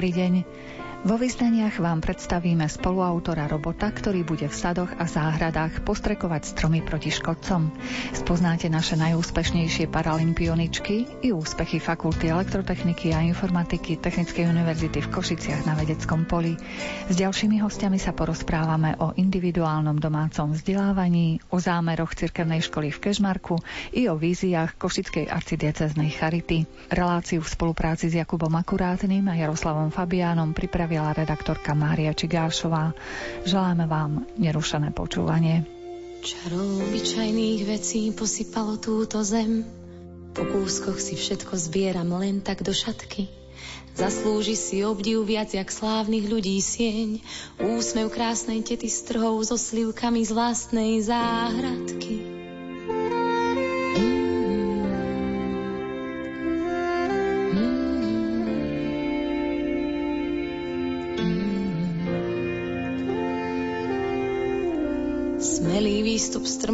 Dobrý deň. Vo vyznaniach vám predstavíme spoluautora robota, ktorý bude v sadoch a záhradách postrekovať stromy proti škodcom. Spoznáte naše najúspešnejšie paralympioničky i úspechy Fakulty elektrotechniky a informatiky Technickej univerzity v Košiciach na vedeckom poli. S ďalšími hostiami sa porozprávame o individuálnom domácom vzdelávaní, o zámeroch cirkevnej školy v Kežmarku i o víziách Košickej arcidieceznej charity. Reláciu v spolupráci s Jakubom Akurátnym a Jaroslavom Fabiánom pripravili pripravila redaktorka Mária Čigášová. Želáme vám nerušené počúvanie. Čarou obyčajných vecí posypalo túto zem. Po kúskoch si všetko zbieram len tak do šatky. Zaslúži si obdiv viac jak slávnych ľudí sieň. Úsmev krásnej tety strhov so slivkami z vlastnej záhradky.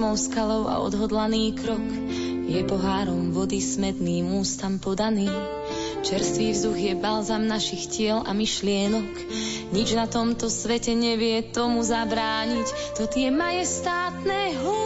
Strmou skalou a odhodlaný krok je pohárom vody smedným ústam podaný. Čerstvý vzduch je balzam našich tiel a myšlienok. Nič na tomto svete nevie tomu zabrániť. To tie majestátne hory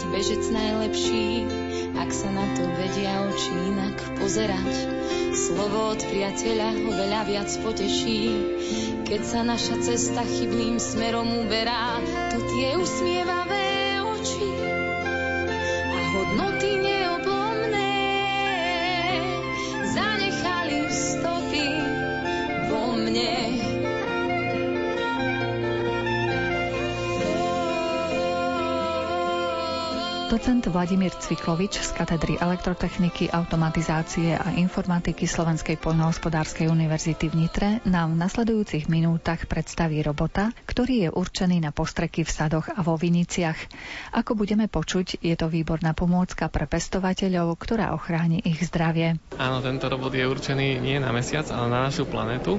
Bežec najlepší, ak sa na to vedia oči inak pozerať. Slovo od priateľa ho veľa viac poteší, keď sa naša cesta chybným smerom uberá, to tie usmievavé Docent Vladimír Cviklovič z katedry elektrotechniky, automatizácie a informatiky Slovenskej poľnohospodárskej univerzity v Nitre nám v nasledujúcich minútach predstaví robota, ktorý je určený na postreky v sadoch a vo viniciach. Ako budeme počuť, je to výborná pomôcka pre pestovateľov, ktorá ochráni ich zdravie. Áno, tento robot je určený nie na mesiac, ale na našu planetu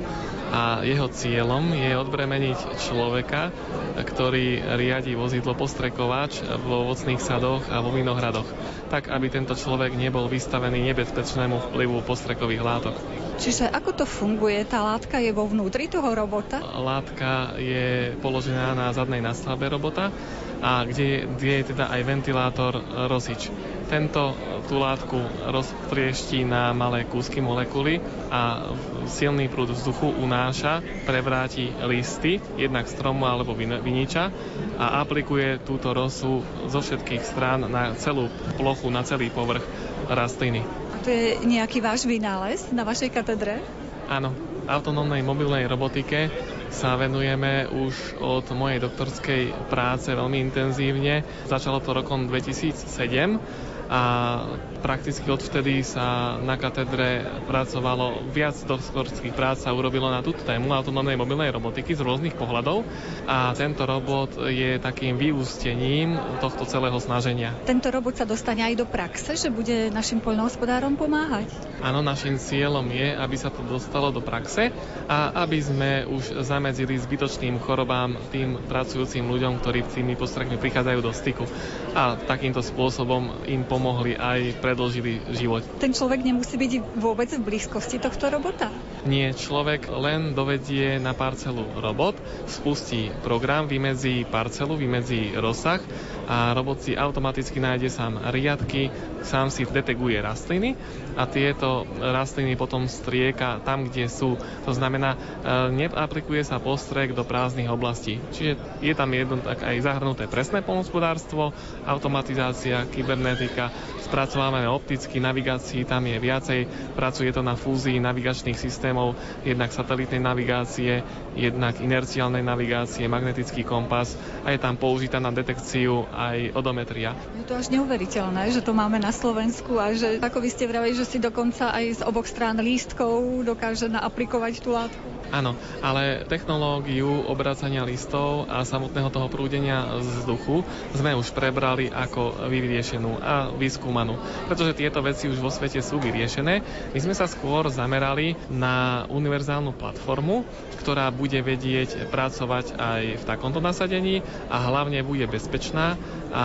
a jeho cieľom je odbremeniť človeka, ktorý riadi vozidlo postrekovač vo ovocných sadoch a vo vinohradoch, tak aby tento človek nebol vystavený nebezpečnému vplyvu postrekových látok. Čiže ako to funguje? Tá látka je vo vnútri toho robota? Látka je položená na zadnej nastavbe robota a kde, kde je teda aj ventilátor rozič. Tento tú látku rozprieští na malé kúsky molekuly a silný prúd vzduchu unáša, prevráti listy, jednak stromu alebo viniča a aplikuje túto rosu zo všetkých strán na celú plochu, na celý povrch rastliny. A to je nejaký váš vynález na vašej katedre? Áno, autonómnej mobilnej robotike sa venujeme už od mojej doktorskej práce veľmi intenzívne. Začalo to rokom 2007 a prakticky odvtedy sa na katedre pracovalo viac doktorských prác sa urobilo na túto tému autonómnej mobilnej robotiky z rôznych pohľadov a tento robot je takým vyústením tohto celého snaženia. Tento robot sa dostane aj do praxe, že bude našim poľnohospodárom pomáhať? Áno, našim cieľom je, aby sa to dostalo do praxe a aby sme už zamedzili zbytočným chorobám tým pracujúcim ľuďom, ktorí tými postrekmi prichádzajú do styku. A takýmto spôsobom im pomohli aj predlžili život. Ten človek nemusí byť vôbec v blízkosti tohto robota? Nie, človek len dovedie na parcelu robot, spustí program, vymedzí parcelu, vymedzí rozsah a robot si automaticky nájde sám riadky, sám si deteguje rastliny a tieto rastliny potom strieka tam, kde sú. To znamená, e, neaplikuje sa postrek do prázdnych oblastí. Čiže je tam jedno tak aj zahrnuté presné polnospodárstvo, automatizácia, kybernetika, spracovávame opticky, navigácii tam je viacej, pracuje to na fúzii navigačných systémov, jednak satelitnej navigácie, jednak inerciálnej navigácie, magnetický kompas a je tam použitá na detekciu aj odometria. Je to až neuveriteľné, že to máme na Slovensku a že, ako vy ste vraveli, že si dokonca aj z oboch strán lístkov dokáže naaplikovať tú látku. Áno, ale technológiu obracania listov a samotného toho prúdenia vzduchu sme už prebrali ako vyriešenú a vyskúmanú. Pretože tieto veci už vo svete sú vyriešené. My sme sa skôr zamerali na univerzálnu platformu, ktorá bude vedieť pracovať aj v takomto nasadení a hlavne bude bezpečná a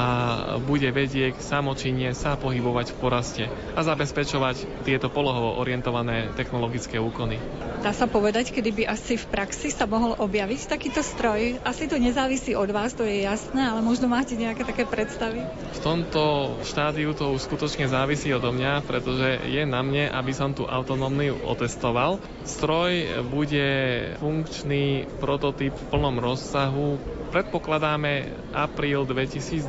bude vedieť samočinne sa pohybovať v poraste a zabezpečovať tieto polohovo orientované technologické úkony. Dá sa povedať, kedy by asi v praxi sa mohol objaviť takýto stroj? Asi to nezávisí od vás, to je jasné, ale možno máte nejaké také predstavy? V tomto štádiu to už skutočne závisí odo mňa, pretože je na mne, aby som tu autonómny otestoval. Stroj bude funkčný prototyp v plnom rozsahu predpokladáme apríl 2020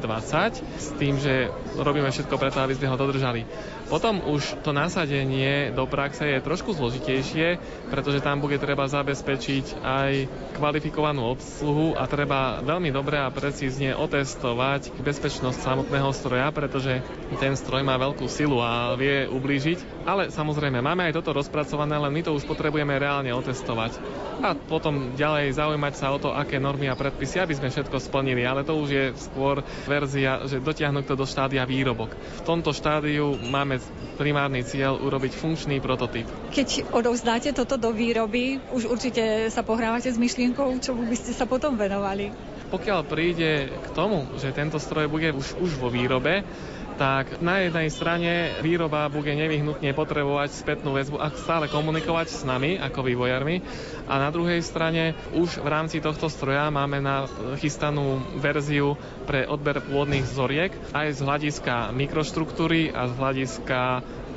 s tým, že robíme všetko preto, aby sme ho dodržali. Potom už to nasadenie do praxe je trošku zložitejšie, pretože tam bude treba zabezpečiť aj kvalifikovanú obsluhu a treba veľmi dobre a precízne otestovať bezpečnosť samotného stroja, pretože ten stroj má veľkú silu a vie ublížiť. Ale samozrejme, máme aj toto rozpracované, len my to už potrebujeme reálne otestovať. A potom ďalej zaujímať sa o to, aké normy a predpisy, aby sme všetko splnili. Ale to už je skôr verzia, že dotiahnuť to do štádia výrobok. V tomto štádiu máme primárny cieľ urobiť funkčný prototyp. Keď odovzdáte toto do výroby, už určite sa pohrávate s myšlienkou, čo by ste sa potom venovali. Pokiaľ príde k tomu, že tento stroj bude už, už vo výrobe, tak na jednej strane výroba bude nevyhnutne potrebovať spätnú väzbu a stále komunikovať s nami ako vývojármi a na druhej strane už v rámci tohto stroja máme na chystanú verziu pre odber pôdnych vzoriek aj z hľadiska mikroštruktúry a z hľadiska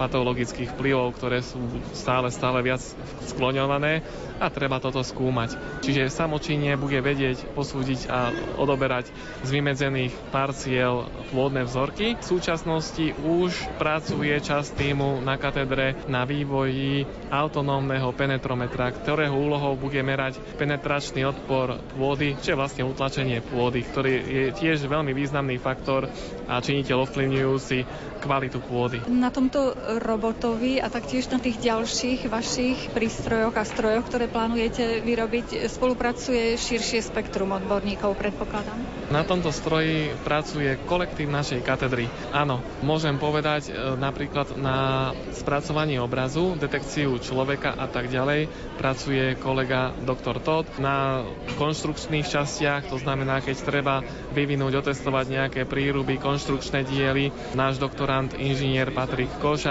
patologických vplyvov, ktoré sú stále, stále viac skloňované a treba toto skúmať. Čiže samočinne bude vedieť posúdiť a odoberať z vymedzených parciel pôdne vzorky. V súčasnosti už pracuje časť týmu na katedre na vývoji autonómneho penetrometra, ktorého úlohou bude merať penetračný odpor pôdy, čo je vlastne utlačenie pôdy, ktorý je tiež veľmi významný faktor a činiteľ ovplyvňujúci kvalitu pôdy. Na tomto robotovi a taktiež na tých ďalších vašich prístrojoch a strojoch, ktoré plánujete vyrobiť, spolupracuje širšie spektrum odborníkov, predpokladám? Na tomto stroji pracuje kolektív našej katedry. Áno, môžem povedať e, napríklad na spracovanie obrazu, detekciu človeka a tak ďalej pracuje kolega doktor Todd. Na konštrukčných častiach, to znamená, keď treba vyvinúť, otestovať nejaké príruby, konštrukčné diely, náš doktor doktorant inžinier Patrik Koša,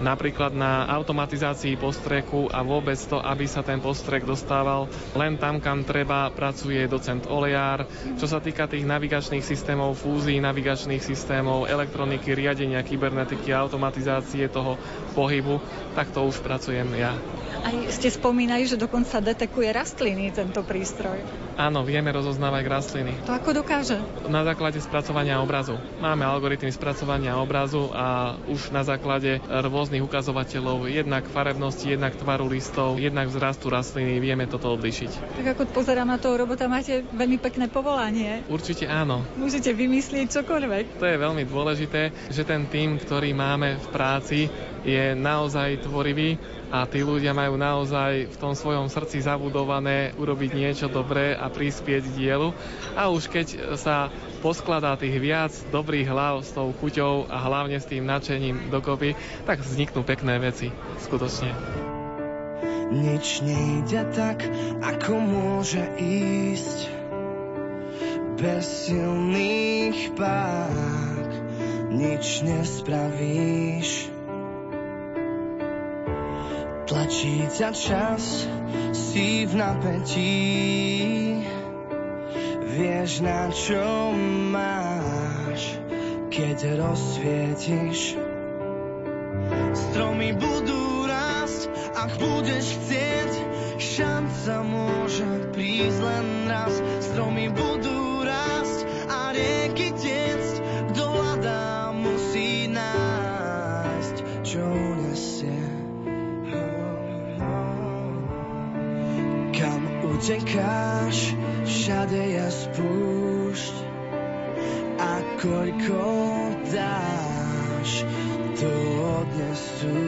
napríklad na automatizácii postreku a vôbec to, aby sa ten postrek dostával len tam, kam treba, pracuje docent Olejár. Čo sa týka tých navigačných systémov, fúzií navigačných systémov, elektroniky, riadenia, kybernetiky, automatizácie toho pohybu, tak to už pracujem ja. Aj ste spomínali, že dokonca detekuje rastliny tento prístroj. Áno, vieme rozoznávať rastliny. To ako dokáže? Na základe spracovania obrazu. Máme algoritmy spracovania obrazu a už na základe rôznych ukazovateľov, jednak farebnosti, jednak tvaru listov, jednak vzrastu rastliny, vieme toto odlišiť. Tak ako pozerám na toho robota, máte veľmi pekné povolanie. Určite áno. Môžete vymyslieť čokoľvek. To je veľmi dôležité, že ten tým, ktorý máme v práci, je naozaj tvorivý a tí ľudia majú naozaj v tom svojom srdci zabudované urobiť niečo dobré a prispieť dielu. A už keď sa poskladá tých viac dobrých hlav s tou chuťou a hlavne s tým nadšením dokopy, tak vzniknú pekné veci. Skutočne. Nič nejde tak, ako môže ísť bez silných pák. nič nespravíš. Tlačí ťa čas, si v napätí, vieš na čo máš, keď rozsvietiš. Stromy budú rásť, ak budeš chcieť, šanca môže prísť len raz. Stromy budú rásť a rieky tiecť, utekáš, všade je spúšť. A koľko dáš, to odnesú.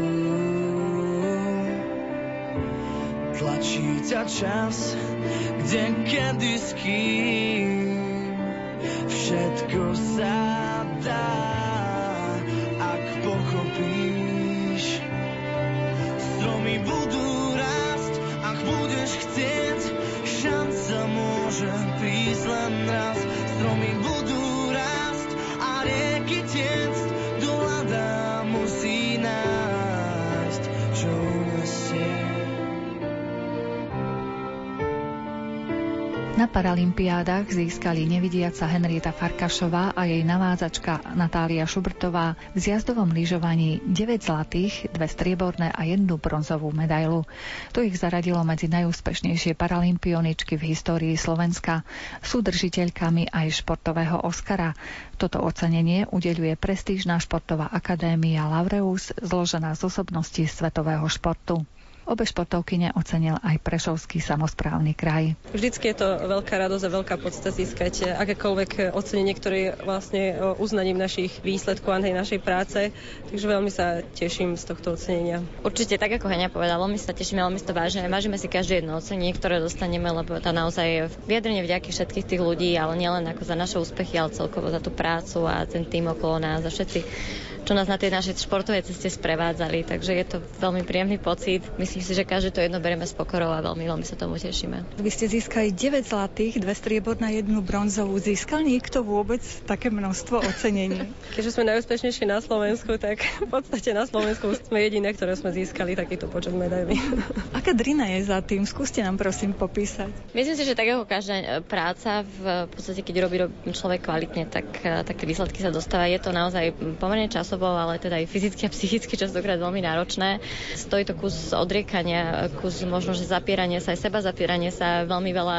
Tlačí ťa čas, kde kedy s kým. Všetko sa dá, Paralympiádach získali nevidiaca Henrieta Farkašová a jej navádzačka Natália Šubrtová v zjazdovom lyžovaní 9 zlatých, 2 strieborné a jednu bronzovú medailu. To ich zaradilo medzi najúspešnejšie paralympioničky v histórii Slovenska. Sú držiteľkami aj športového Oscara. Toto ocenenie udeľuje prestížna športová akadémia Laureus, zložená z osobností svetového športu. Obe športovky ocenil aj Prešovský samozprávny kraj. Vždycky je to veľká radosť a veľká podsta získať akékoľvek ocenenie, ktoré je vlastne uznaním našich výsledkov a našej práce. Takže veľmi sa teším z tohto ocenenia. Určite, tak ako Henia povedala, my sa tešíme, veľmi si to vážime. Vážime si každé jedno ocenenie, ktoré dostaneme, lebo to naozaj je vyjadrenie vďaky všetkých tých ľudí, ale nielen ako za naše úspechy, ale celkovo za tú prácu a ten tým okolo nás, za všetci čo nás na tej našej športovej ceste sprevádzali. Takže je to veľmi príjemný pocit. Myslím si, že každé to jedno berieme s pokorou a veľmi, veľmi sa tomu tešíme. Vy ste získali 9 zlatých, 2 strieborná, jednu bronzovú. Získal niekto vôbec také množstvo ocenení? Keďže sme najúspešnejší na Slovensku, tak v podstate na Slovensku sme jediné, ktoré sme získali takýto počet medailí. Aká drina je za tým? Skúste nám prosím popísať. Myslím si, že tak ako každá e, práca, v podstate keď robí človek kvalitne, tak, e, tak tie výsledky sa dostávajú. Je to naozaj pomerne časom spôsobov, ale teda aj fyzicky a psychicky častokrát veľmi náročné. Stojí to kus odriekania, kus možno, že zapieranie sa, aj seba zapieranie sa. Veľmi veľa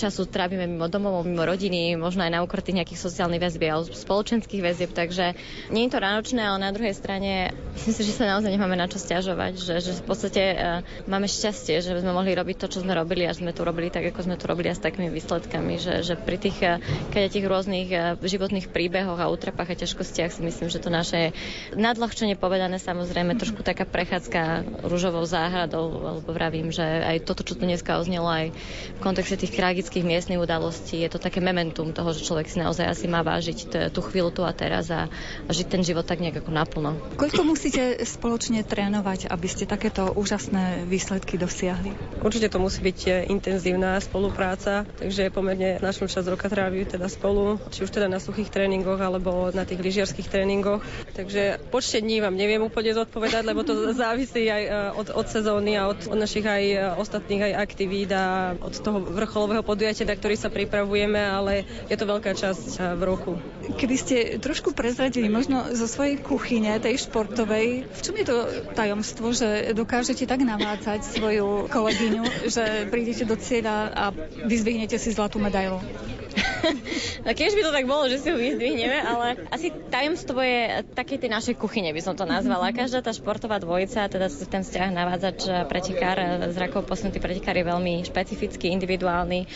času trávime mimo domov, mimo rodiny, možno aj na úkor tých nejakých sociálnych väzbieb alebo spoločenských väzieb, takže nie je to náročné, ale na druhej strane myslím si, že sa naozaj nemáme na čo stiažovať, že, že v podstate uh, máme šťastie, že sme mohli robiť to, čo sme robili a sme to robili tak, ako sme to robili a s takými výsledkami, že, že pri tých, uh, keď tých rôznych životných príbehoch a útrapách a ťažkostiach si myslím, že to naše nadľahčene povedané samozrejme trošku taká prechádzka rúžovou záhradou, lebo vravím, že aj toto, čo tu dneska oznelo aj v kontexte tých tragických miestnych udalostí, je to také momentum toho, že človek si naozaj asi má vážiť tú chvíľu tu a teraz a, a žiť ten život tak nejak ako naplno. Koľko musíte spoločne trénovať, aby ste takéto úžasné výsledky dosiahli? Určite to musí byť e, intenzívna spolupráca, takže pomerne značnú časť roka trávime teda spolu, či už teda na suchých tréningoch alebo na tých lyžiarských tréningoch. Takže počte dní vám neviem úplne zodpovedať, lebo to závisí aj e, od, od sezóny a od, od našich aj e, ostatných aj aktivít a od toho vrcholového podujatia, na ktorý sa pripravujeme, ale je to veľká časť e, v roku. Keby ste trošku prezradili možno zo svojej kuchyne, tej športovej, v čom je to tajomstvo, že dokážete tak navádzať svoju kolegyňu, že prídete do cieľa a vyzvihnete si zlatú medailu? no keď by to tak bolo, že si ho vyzdvihneme, ale asi tajomstvo je také tej našej kuchyne, by som to nazvala. Každá tá športová dvojica, teda ten vzťah navádzač pretekár, zrakov posunutý pretekár je veľmi špecifický, individuálny.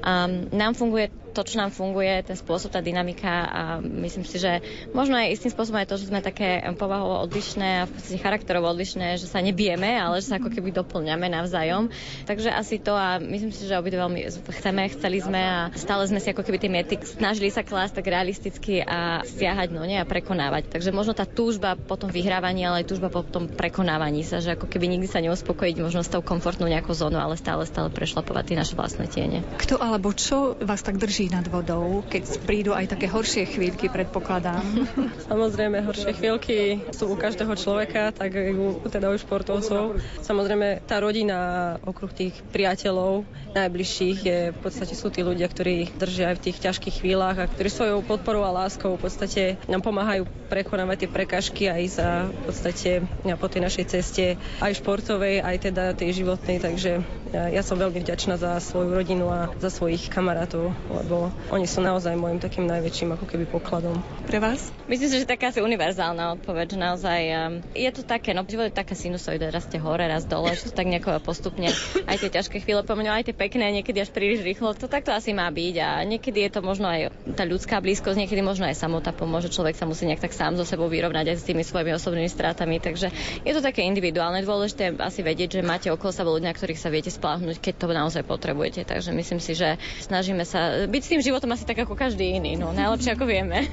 Um, nám funguje to, čo nám funguje, ten spôsob, tá dynamika a myslím si, že možno aj istým spôsobom aj to, že sme také povahovo odlišné a v podstate charakterovo odlišné, že sa nebijeme, ale že sa ako keby doplňame navzájom. Takže asi to a myslím si, že obidve veľmi chceme, chceli sme a stále sme si ako keby tie mety snažili sa klásť tak realisticky a stiahať no nie a prekonávať. Takže možno tá túžba po tom vyhrávaní, ale aj túžba po tom prekonávaní sa, že ako keby nikdy sa neuspokojiť možno s tou komfortnou nejakou zónou, ale stále, stále prešlapovať tie naše vlastné tiene. Kto alebo čo vás tak drží teší nad vodou, keď prídu aj také horšie chvíľky, predpokladám. Samozrejme, horšie chvíľky sú u každého človeka, tak u, teda u športovcov. Samozrejme, tá rodina okruh tých priateľov najbližších je, v podstate sú tí ľudia, ktorí držia aj v tých ťažkých chvíľach a ktorí svojou podporou a láskou v podstate nám pomáhajú prekonávať tie prekažky aj za v podstate po tej našej ceste aj športovej, aj teda tej životnej, takže ja som veľmi vďačná za svoju rodinu a za svojich kamarátov, lebo oni sú naozaj môjim takým najväčším ako keby pokladom. Pre vás? Myslím si, že taká asi univerzálna odpoveď, že naozaj um, je to také, no život je taká sinusoida, raz ste hore, raz dole, že to tak nejako postupne aj tie ťažké chvíle pomenul, aj tie pekné, niekedy až príliš rýchlo, to takto asi má byť a niekedy je to možno aj tá ľudská blízkosť, niekedy možno aj samota pomôže, človek sa musí nejak tak sám so sebou vyrovnať aj s tými svojimi osobnými strátami, takže je to také individuálne, dôležité asi vedieť, že máte okolo sa ľudia, ktorých sa viete spláhnuť, keď to naozaj potrebujete, takže myslím si, že snažíme sa byť s tým životom asi tak ako každý iný, no najlepšie ako vieme.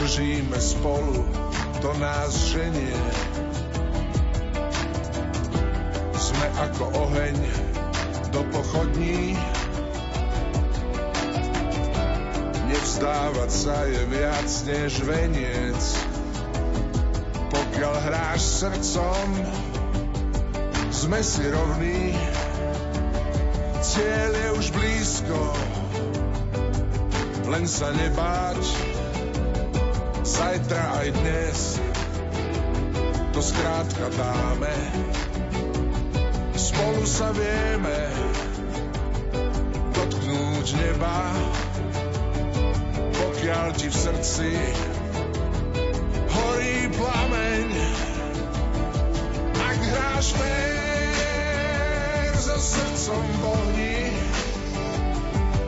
Držíme spolu, to nás ženie. Sme ako oheň do pochodní. Nevzdávať sa je viac než veniec. Pokiaľ hráš srdcom, sme si rovní. Cieľ je už blízko, len sa nebáť. Zajtra aj dnes to skrátka dáme. Spolu sa vieme dotknúť neba, pokiaľ ti v srdci horí plameň. Ak hráš fér srdcom bohni,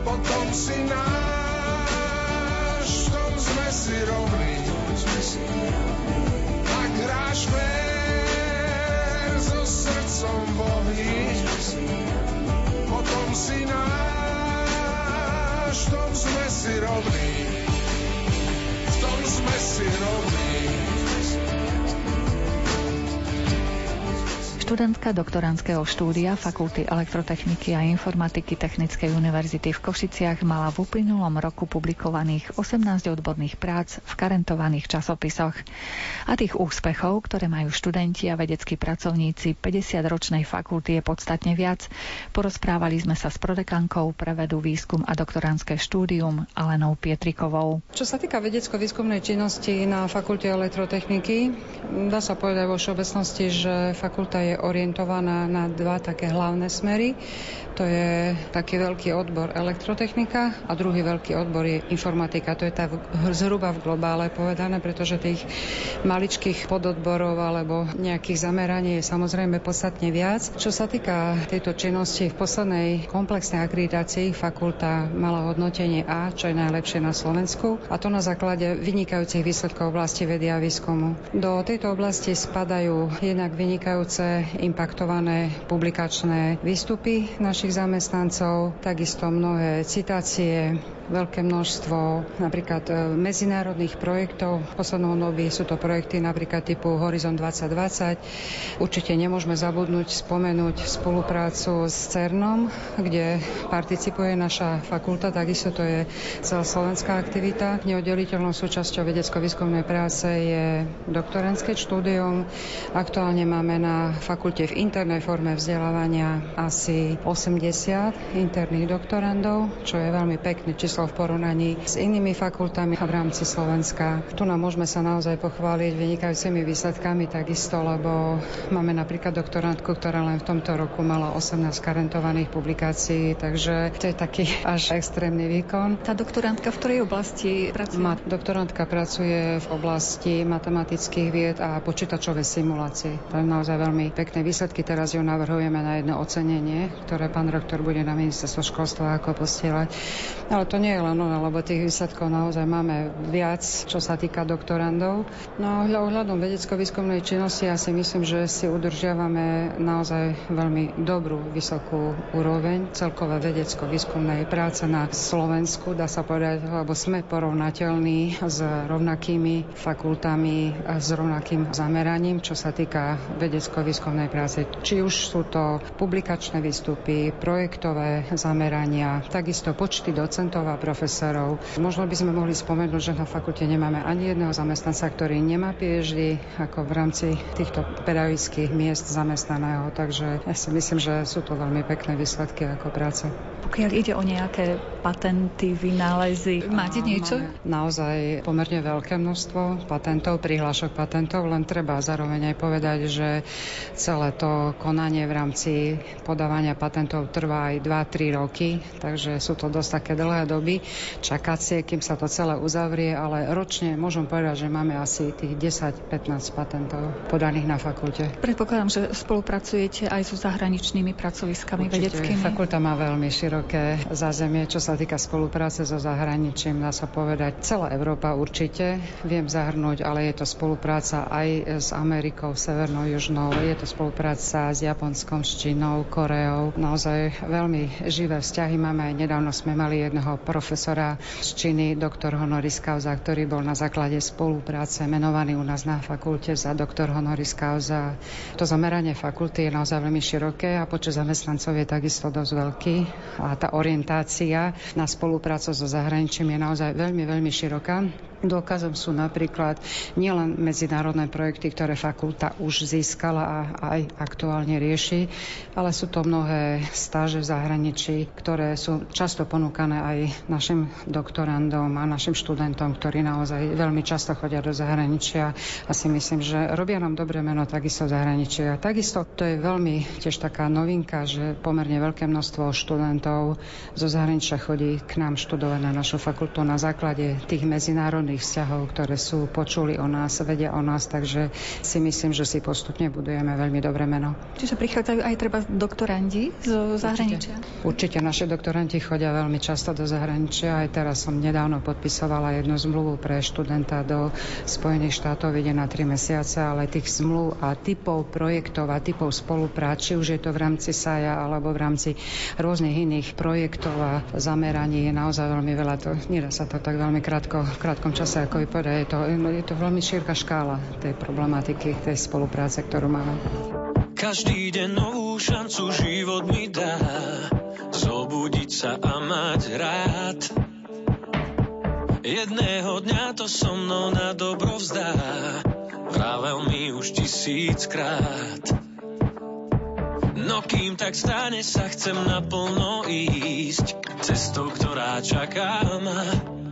potom si náš, v tom sme si rovní. Ak hráš fér so srdcom bohni, potom si náš, v tom sme si rovní. V tom sme si rovní. Študentka doktorandského štúdia Fakulty elektrotechniky a informatiky Technickej univerzity v Košiciach mala v uplynulom roku publikovaných 18 odborných prác v karentovaných časopisoch. A tých úspechov, ktoré majú študenti a vedeckí pracovníci 50-ročnej fakulty je podstatne viac. Porozprávali sme sa s prodekankou pre vedu, výskum a doktorandské štúdium Alenou Pietrikovou. Čo sa týka vedecko-výskumnej činnosti na Fakulte elektrotechniky, dá sa povedať vo všeobecnosti, že fakulta je orientovaná na dva také hlavné smery. To je taký veľký odbor elektrotechnika a druhý veľký odbor je informatika. To je tá zhruba v globále povedané, pretože tých maličkých pododborov alebo nejakých zameraní je samozrejme podstatne viac. Čo sa týka tejto činnosti, v poslednej komplexnej akreditácii fakulta mala hodnotenie A, čo je najlepšie na Slovensku, a to na základe vynikajúcich výsledkov oblasti vedy a výskumu. Do tejto oblasti spadajú jednak vynikajúce impaktované publikačné výstupy našich zamestnancov, takisto mnohé citácie, veľké množstvo napríklad e, medzinárodných projektov. V poslednom období sú to projekty napríklad typu Horizon 2020. Určite nemôžeme zabudnúť spomenúť spoluprácu s CERNom, kde participuje naša fakulta, takisto to je celá slovenská aktivita. Neoddeliteľnou súčasťou vedecko-výskumnej práce je doktorantské štúdium. Aktuálne máme na fakulte v internej forme vzdelávania asi 80 interných doktorandov, čo je veľmi pekný číslo číslo v porovnaní s inými fakultami v rámci Slovenska. Tu nám môžeme sa naozaj pochváliť vynikajúcimi výsledkami takisto, lebo máme napríklad doktorantku, ktorá len v tomto roku mala 18 karentovaných publikácií, takže to je taký až extrémny výkon. Tá doktorantka v ktorej oblasti pracuje? Ma, doktorantka pracuje v oblasti matematických vied a počítačové simulácie. To je naozaj veľmi pekné výsledky. Teraz ju navrhujeme na jedno ocenenie, ktoré pán rektor bude na ministerstvo školstva ako posielať. Ale to nie je len ono, lebo tých výsledkov naozaj máme viac, čo sa týka doktorandov. No ohľadom vedecko-výskumnej činnosti ja si myslím, že si udržiavame naozaj veľmi dobrú, vysokú úroveň celkové vedecko-výskumnej práce na Slovensku, dá sa povedať, lebo sme porovnateľní s rovnakými fakultami, s rovnakým zameraním, čo sa týka vedecko-výskumnej práce. Či už sú to publikačné výstupy, projektové zamerania, takisto počty docentov a profesorov. Možno by sme mohli spomenúť, že na fakulte nemáme ani jedného zamestnanca, ktorý nemá PhD ako v rámci týchto pedagogických miest zamestnaného. Takže ja si myslím, že sú to veľmi pekné výsledky ako práce. Pokiaľ ide o nejaké patenty, vynálezy, máte niečo? Naozaj pomerne veľké množstvo patentov, prihlášok patentov, len treba zároveň aj povedať, že celé to konanie v rámci podávania patentov trvá aj 2-3 roky, takže sú to dosť také dlhé doby čakacie, kým sa to celé uzavrie, ale ročne môžem povedať, že máme asi tých 10-15 patentov podaných na fakulte. Predpokladám, že spolupracujete aj so zahraničnými pracoviskami Určite, vedeckými. Fakulta má veľmi široké zázemie, čo sa týka spolupráce so zahraničím, dá sa povedať. Celá Európa určite viem zahrnúť, ale je to spolupráca aj s Amerikou, Severnou, Južnou, je to spolupráca s Japonskom, s Čínou, Koreou. Naozaj veľmi živé vzťahy máme. Aj nedávno sme mali jedného profesora z Číny, doktor honoris causa, ktorý bol na základe spolupráce menovaný u nás na fakulte za doktor honoris causa. To zameranie fakulty je naozaj veľmi široké a počet zamestnancov je takisto dosť veľký a tá orientácia na spoluprácu so zahraničím je naozaj veľmi, veľmi široká. Dôkazom sú napríklad nielen medzinárodné projekty, ktoré fakulta už získala a aj aktuálne rieši, ale sú to mnohé stáže v zahraničí, ktoré sú často ponúkané aj našim doktorandom a našim študentom, ktorí naozaj veľmi často chodia do zahraničia a si myslím, že robia nám dobré meno takisto v zahraničí. A takisto to je veľmi tiež taká novinka, že pomerne veľké množstvo študentov zo zahraničia chodí k nám študovať na našu fakultu na základe tých medzinárodných medzinárodných vzťahov, ktoré sú počuli o nás, vedia o nás, takže si myslím, že si postupne budujeme veľmi dobré meno. Čiže prichádzajú aj treba doktorandi zo zahraničia? Určite, Určite naši doktoranti chodia veľmi často do zahraničia. Aj teraz som nedávno podpisovala jednu zmluvu pre študenta do Spojených štátov, ide na tri mesiace, ale tých zmluv a typov projektov a typov spoluprác, či už je to v rámci SAJA alebo v rámci rôznych iných projektov a zameraní je naozaj veľmi veľa. To, nedá sa to tak veľmi krátko, v krátkom čase čase, ako vypadá, je to, je to veľmi široká škála tej problematiky, tej spolupráce, ktorú máme. Každý deň novú šancu život mi dá Zobudiť sa a mať rád. Jedného dňa to so mnou na dobro vzdá Vravel mi už tisíckrát. No kým tak stane sa chcem naplno ísť Cestou, ktorá čaká ma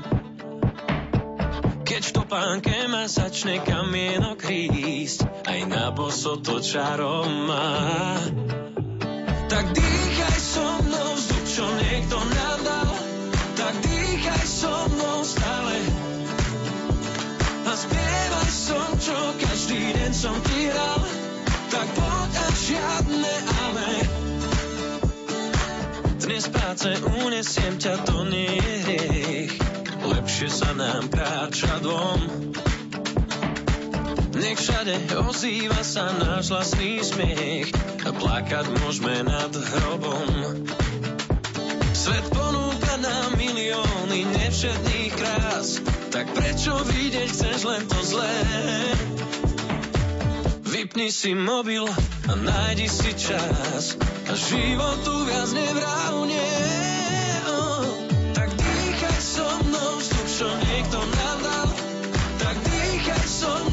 keď v topánke ma začne kamienok rísť, aj na boso to čarom má. Tak dýchaj so mnou vzduch, čo niekto nám dal, tak dýchaj so mnou stále. A spievaj som, čo každý deň som ti hral, tak poď a žiadne ale. Dnes práce unesiem ťa, to nie je hriech lepšie sa nám kráča dvom. Nech všade ozýva sa náš vlastný smiech a plakať môžeme nad hrobom. Svet ponúka nám milióny nevšetných krás, tak prečo vidieť chceš len to zlé? Vypni si mobil a nájdi si čas a životu viac nevrávne.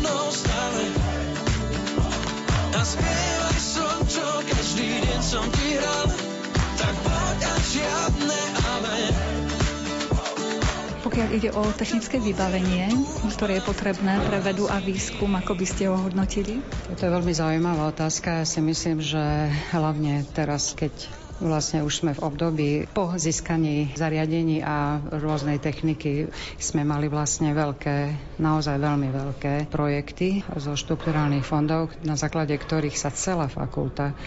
Mnou stále. A spievaj som, čo každý deň som ti hral, tak poď a žiadne ale. Pokiaľ ide o technické vybavenie, ktoré je potrebné pre vedu a výskum, ako by ste ho hodnotili? To je veľmi zaujímavá otázka. Ja si myslím, že hlavne teraz, keď Vlastne už sme v období po získaní zariadení a rôznej techniky sme mali vlastne veľké, naozaj veľmi veľké projekty zo štrukturálnych fondov, na základe ktorých sa celá fakulta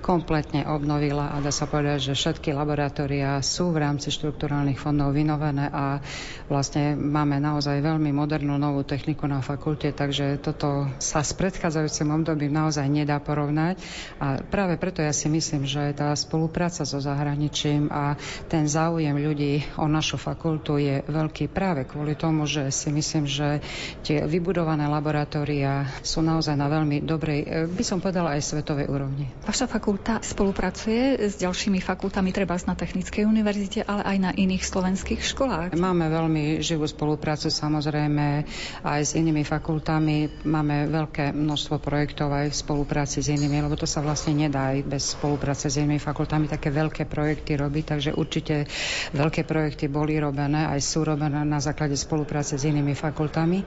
kompletne obnovila a dá sa povedať, že všetky laboratória sú v rámci štruktúrálnych fondov vynovené a vlastne máme naozaj veľmi modernú novú techniku na fakulte, takže toto sa s predchádzajúcim obdobím naozaj nedá porovnať a práve preto ja si myslím, že tá spolupráca so zahraničím a ten záujem ľudí o našu fakultu je veľký práve kvôli tomu, že si myslím, že tie vybudované laboratória sú naozaj na veľmi dobrej, e, by som povedala aj svetovej úrovni. Vaša fakulta spolupracuje s ďalšími fakultami, treba na Technickej univerzite, ale aj na iných slovenských školách? Máme veľmi živú spoluprácu samozrejme aj s inými fakultami. Máme veľké množstvo projektov aj v spolupráci s inými, lebo to sa vlastne nedá aj bez spolupráce s inými fakultami také veľké projekty robiť, takže určite veľké projekty boli robené, aj sú robené na základe spolupráce s inými fakultami.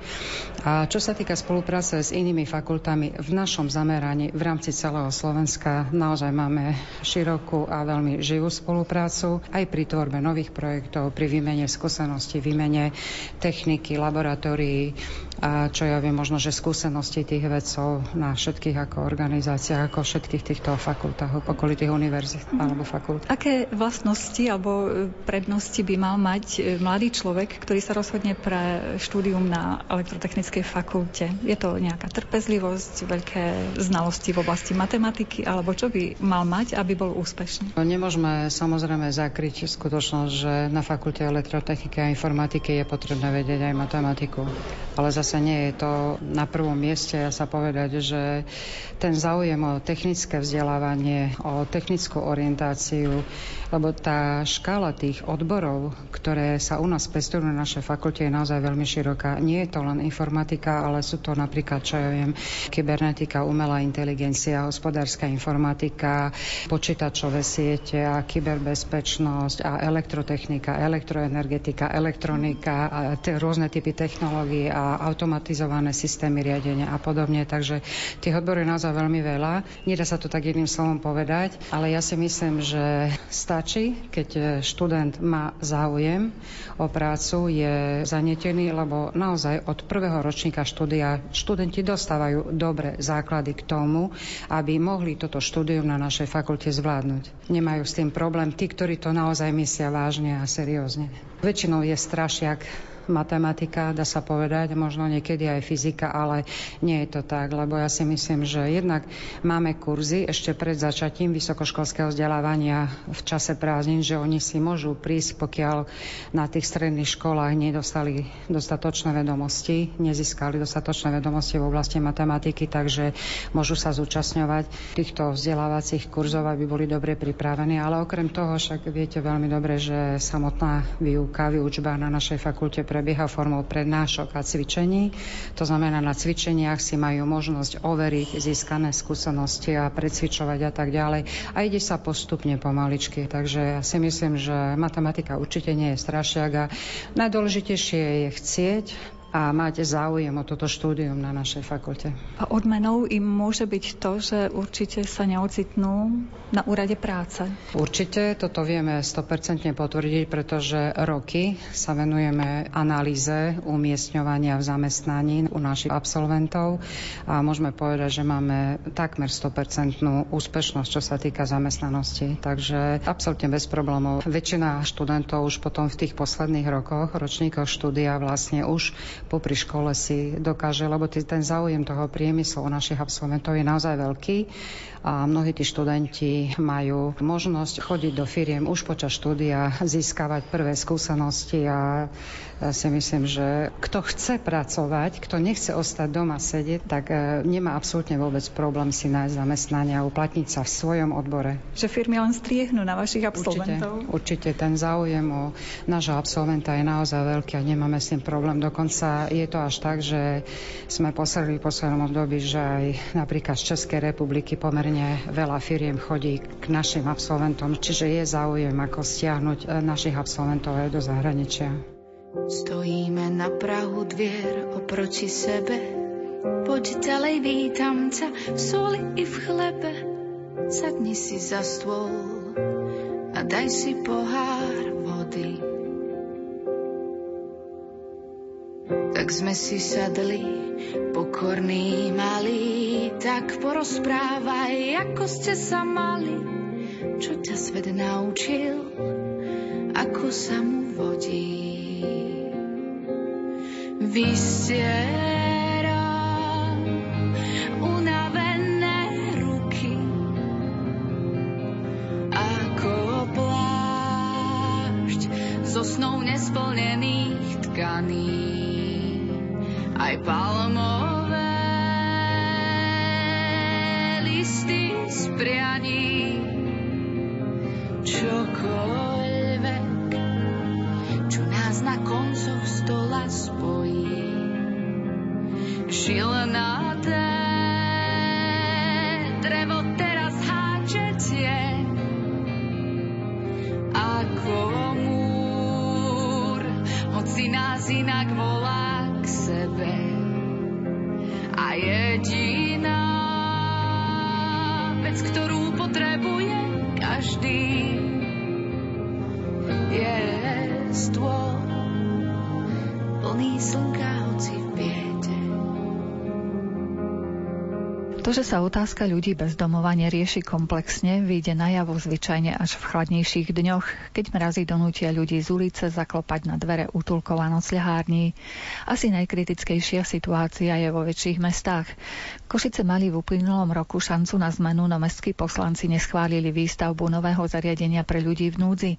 A čo sa týka spolupráce s inými fakultami v našom zameraní v rámci celého Slovenska, naozaj máme širokú a veľmi živú spoluprácu aj pri tvorbe nových projektov, pri výmene skúseností, výmene techniky, laboratórií a čo ja viem, možno, že skúsenosti tých vedcov na všetkých ako organizáciách, ako všetkých týchto fakultách, okolitých univerzít alebo fakult. Aké vlastnosti alebo prednosti by mal mať e, mladý človek, ktorý sa rozhodne pre štúdium na elektrotechnickej fakulte? Je to nejaká trpezlivosť, veľké znalosti v oblasti matematiky, alebo čo by mal mať, aby bol úspešný? No, nemôžeme samozrejme zakryť skutočnosť, že na fakulte elektrotechniky a informatiky je potrebné vedieť aj matematiku. Ale zase nie je to na prvom mieste, ja sa povedať, že ten záujem o technické vzdelávanie, o technickú orientáciu, lebo tá škála tých odborov, ktoré sa u nás pestujú na našej fakulte, je naozaj veľmi široká. Nie je to len informatika, ale sú to napríklad, čo ja viem, kybernetika, umelá inteligencia, hospodárska informatika, počítačové siete a kyberbezpečnosť a elektrotechnika, elektroenergetika, elektronika a tie rôzne typy technológií a automatizované systémy riadenia a podobne. Takže tých odborov je naozaj veľmi veľa. Nedá sa to tak jedným slovom povedať, ale ja si myslím, že stačí, keď e, študent má záujem o prácu, je zanetený, lebo naozaj od prvého ročníka štúdia študenti dostávajú dobré základy k tomu, aby mohli toto štúdium na našej fakulte zvládnuť. Nemajú s tým problém tí, ktorí to naozaj myslia vážne a seriózne. Väčšinou je strašiak matematika, dá sa povedať, možno niekedy aj fyzika, ale nie je to tak, lebo ja si myslím, že jednak máme kurzy ešte pred začatím vysokoškolského vzdelávania v čase prázdnin, že oni si môžu prísť, pokiaľ na tých stredných školách nedostali dostatočné vedomosti, nezískali dostatočné vedomosti v oblasti matematiky, takže môžu sa zúčastňovať týchto vzdelávacích kurzov, aby boli dobre pripravení. Ale okrem toho však viete veľmi dobre, že samotná výuka, výučba na našej fakulte prebieha formou prednášok a cvičení. To znamená, na cvičeniach si majú možnosť overiť získané skúsenosti a precvičovať a tak ďalej. A ide sa postupne pomaličky. Takže ja si myslím, že matematika určite nie je strašiak a najdôležitejšie je chcieť a máte záujem o toto štúdium na našej fakulte. A odmenou im môže byť to, že určite sa neocitnú na úrade práce? Určite, toto vieme 100% potvrdiť, pretože roky sa venujeme analýze umiestňovania v zamestnaní u našich absolventov a môžeme povedať, že máme takmer 100% úspešnosť, čo sa týka zamestnanosti. Takže absolútne bez problémov. Väčšina študentov už potom v tých posledných rokoch, ročníkoch štúdia vlastne už popri škole si dokáže, lebo ten záujem toho priemyslu u našich absolventov je naozaj veľký a mnohí tí študenti majú možnosť chodiť do firiem už počas štúdia, získavať prvé skúsenosti a si myslím, že kto chce pracovať, kto nechce ostať doma sedieť, tak e, nemá absolútne vôbec problém si nájsť zamestnanie a uplatniť sa v svojom odbore. Že firmy len striehnú na vašich absolventov? Určite, určite ten záujem o nášho absolventa je naozaj veľký a nemáme s tým problém. Dokonca je to až tak, že sme posledili v poslednom období, že aj napríklad z Českej republiky pomerne pomerne veľa firiem chodí k našim absolventom, čiže je záujem ako stiahnuť e, našich absolventov aj do zahraničia. Stojíme na prahu dvier oproti sebe, poď ďalej vítam ťa v soli i v chlebe. Sadni si za stôl a daj si pohár vody. Tak sme si sadli, pokorní malí, tak porozprávaj, ako ste sa mali, čo ťa svet naučil, ako sa mu vodí. Vy ste zo snov nesplnených tkaní aj palmové sa otázka ľudí bez domova nerieši komplexne, vyjde najavo zvyčajne až v chladnejších dňoch, keď mrazí donútia ľudí z ulice zaklopať na dvere útulkov a nocľahární. Asi najkritickejšia situácia je vo väčších mestách. Košice mali v uplynulom roku šancu na zmenu, no mestskí poslanci neschválili výstavbu nového zariadenia pre ľudí v núdzi.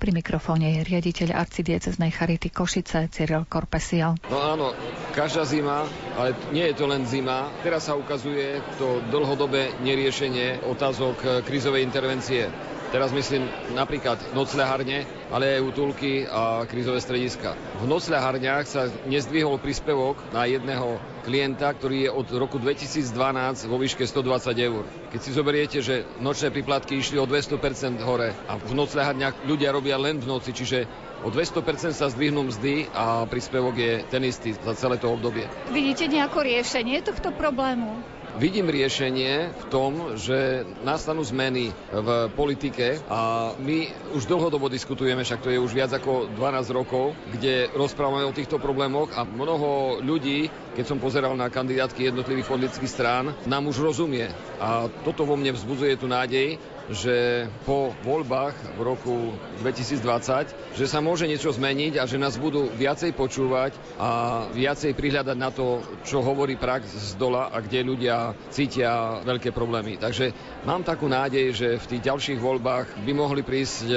Pri mikrofóne je riaditeľ arcidieceznej Charity Košice Cyril Korpesiel. No áno, každá zima, ale nie je to len zima. Teraz sa ukazuje to dlhodobé neriešenie otázok eh, krízovej intervencie. Teraz myslím napríklad nocľahárne, ale aj útulky a krízové strediska. V nocľahárniach sa nezdvihol príspevok na jedného klienta, ktorý je od roku 2012 vo výške 120 eur. Keď si zoberiete, že nočné príplatky išli o 200% hore a v nocľahárniach ľudia robia len v noci, čiže o 200% sa zdvihnú mzdy a príspevok je ten istý za celé to obdobie. Vidíte nejako riešenie tohto problému? Vidím riešenie v tom, že nastanú zmeny v politike a my už dlhodobo diskutujeme, však to je už viac ako 12 rokov, kde rozprávame o týchto problémoch a mnoho ľudí, keď som pozeral na kandidátky jednotlivých politických strán, nám už rozumie. A toto vo mne vzbudzuje tú nádej, že po voľbách v roku 2020, že sa môže niečo zmeniť a že nás budú viacej počúvať a viacej prihľadať na to, čo hovorí prax z dola a kde ľudia cítia veľké problémy. Takže mám takú nádej, že v tých ďalších voľbách by mohli prísť e,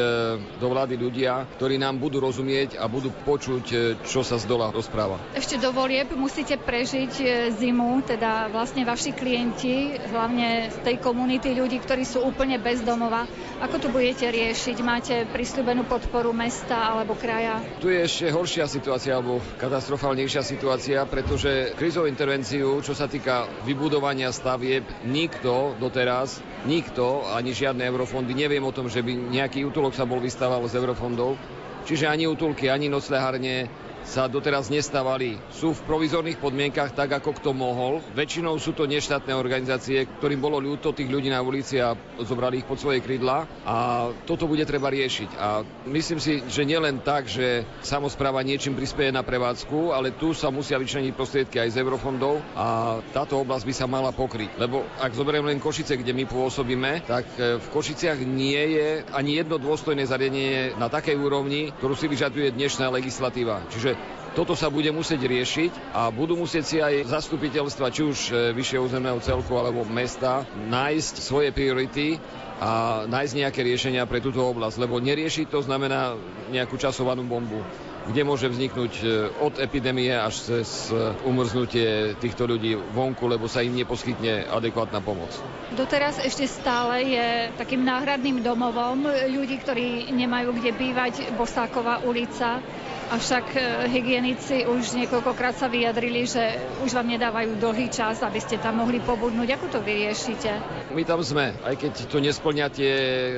do vlády ľudia, ktorí nám budú rozumieť a budú počuť, e, čo sa z dola rozpráva. Ešte do volieb musíte prežiť e, zimu, teda vlastne vaši klienti, hlavne z tej komunity ľudí, ktorí sú úplne bez domova. Ako to budete riešiť? Máte prislúbenú podporu mesta alebo kraja? Tu je ešte horšia situácia alebo katastrofálnejšia situácia, pretože krizovú intervenciu, čo sa týka vybudovania stavieb, nikto doteraz, nikto, ani žiadne eurofondy, neviem o tom, že by nejaký útulok sa bol vystával z eurofondov, Čiže ani útulky, ani noclehárne, sa doteraz nestávali. Sú v provizorných podmienkach tak, ako kto mohol. Väčšinou sú to neštátne organizácie, ktorým bolo ľúto tých ľudí na ulici a zobrali ich pod svoje krídla. A toto bude treba riešiť. A myslím si, že nielen tak, že samozpráva niečím prispieje na prevádzku, ale tu sa musia vyčleniť prostriedky aj z eurofondov a táto oblasť by sa mala pokryť. Lebo ak zoberiem len Košice, kde my pôsobíme, tak e, v Košiciach nie je ani jedno dôstojné zariadenie na takej úrovni, ktorú si vyžaduje dnešná legislatíva. Čiže toto sa bude musieť riešiť a budú musieť si aj zastupiteľstva, či už e, vyššieho územného celku alebo mesta, nájsť svoje priority a nájsť nejaké riešenia pre túto oblasť, lebo neriešiť to znamená nejakú časovanú bombu kde môže vzniknúť e, od epidémie až cez e, umrznutie týchto ľudí vonku, lebo sa im neposkytne adekvátna pomoc. Doteraz ešte stále je takým náhradným domovom ľudí, ktorí nemajú kde bývať, Bosáková ulica. Avšak e, hygienici už niekoľkokrát sa vyjadrili, že už vám nedávajú dlhý čas, aby ste tam mohli pobudnúť. Ako to vyriešite? My tam sme, aj keď to nesplňa tie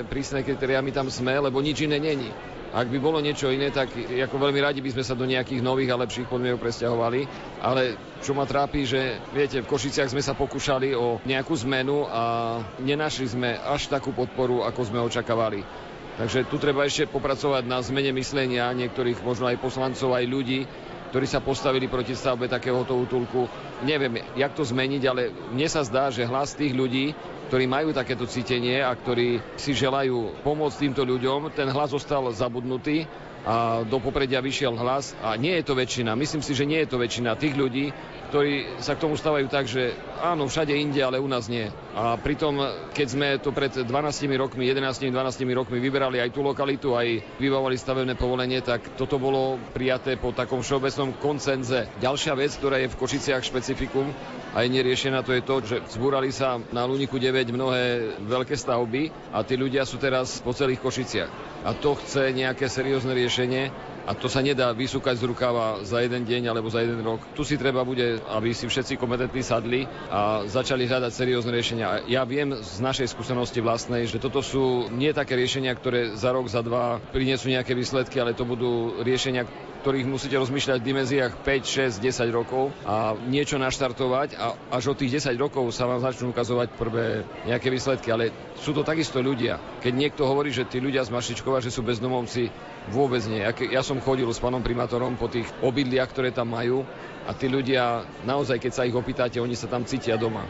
prísne kritéria, my tam sme, lebo nič iné není. Ak by bolo niečo iné, tak ako veľmi radi by sme sa do nejakých nových a lepších podmienok presťahovali. Ale čo ma trápi, že viete, v Košiciach sme sa pokúšali o nejakú zmenu a nenašli sme až takú podporu, ako sme očakávali. Takže tu treba ešte popracovať na zmene myslenia niektorých možno aj poslancov, aj ľudí, ktorí sa postavili proti stavbe takéhoto útulku. Neviem, jak to zmeniť, ale mne sa zdá, že hlas tých ľudí, ktorí majú takéto cítenie a ktorí si želajú pomôcť týmto ľuďom, ten hlas zostal zabudnutý a do popredia vyšiel hlas a nie je to väčšina. Myslím si, že nie je to väčšina tých ľudí, ktorí sa k tomu stavajú tak, že áno, všade inde, ale u nás nie. A pritom, keď sme to pred 12 rokmi, 11-12 rokmi vyberali aj tú lokalitu, aj vybavovali stavebné povolenie, tak toto bolo prijaté po takom všeobecnom koncenze. Ďalšia vec, ktorá je v Košiciach špecifikum a je neriešená, to je to, že zbúrali sa na Luniku 9 mnohé veľké stavby a tí ľudia sú teraz po celých Košiciach. A to chce nejaké seriózne riešenie a to sa nedá vysúkať z rukáva za jeden deň alebo za jeden rok. Tu si treba bude, aby si všetci kompetentní sadli a začali hľadať seriózne riešenia. Ja viem z našej skúsenosti vlastnej, že toto sú nie také riešenia, ktoré za rok, za dva prinesú nejaké výsledky, ale to budú riešenia, ktorých musíte rozmýšľať v dimenziách 5, 6, 10 rokov a niečo naštartovať a až od tých 10 rokov sa vám začnú ukazovať prvé nejaké výsledky. Ale sú to takisto ľudia. Keď niekto hovorí, že tí ľudia z Mašičkova, že sú bezdomovci, vôbec nie. Ja som chodil s pánom primátorom po tých obydliach, ktoré tam majú a tí ľudia, naozaj, keď sa ich opýtate, oni sa tam cítia doma.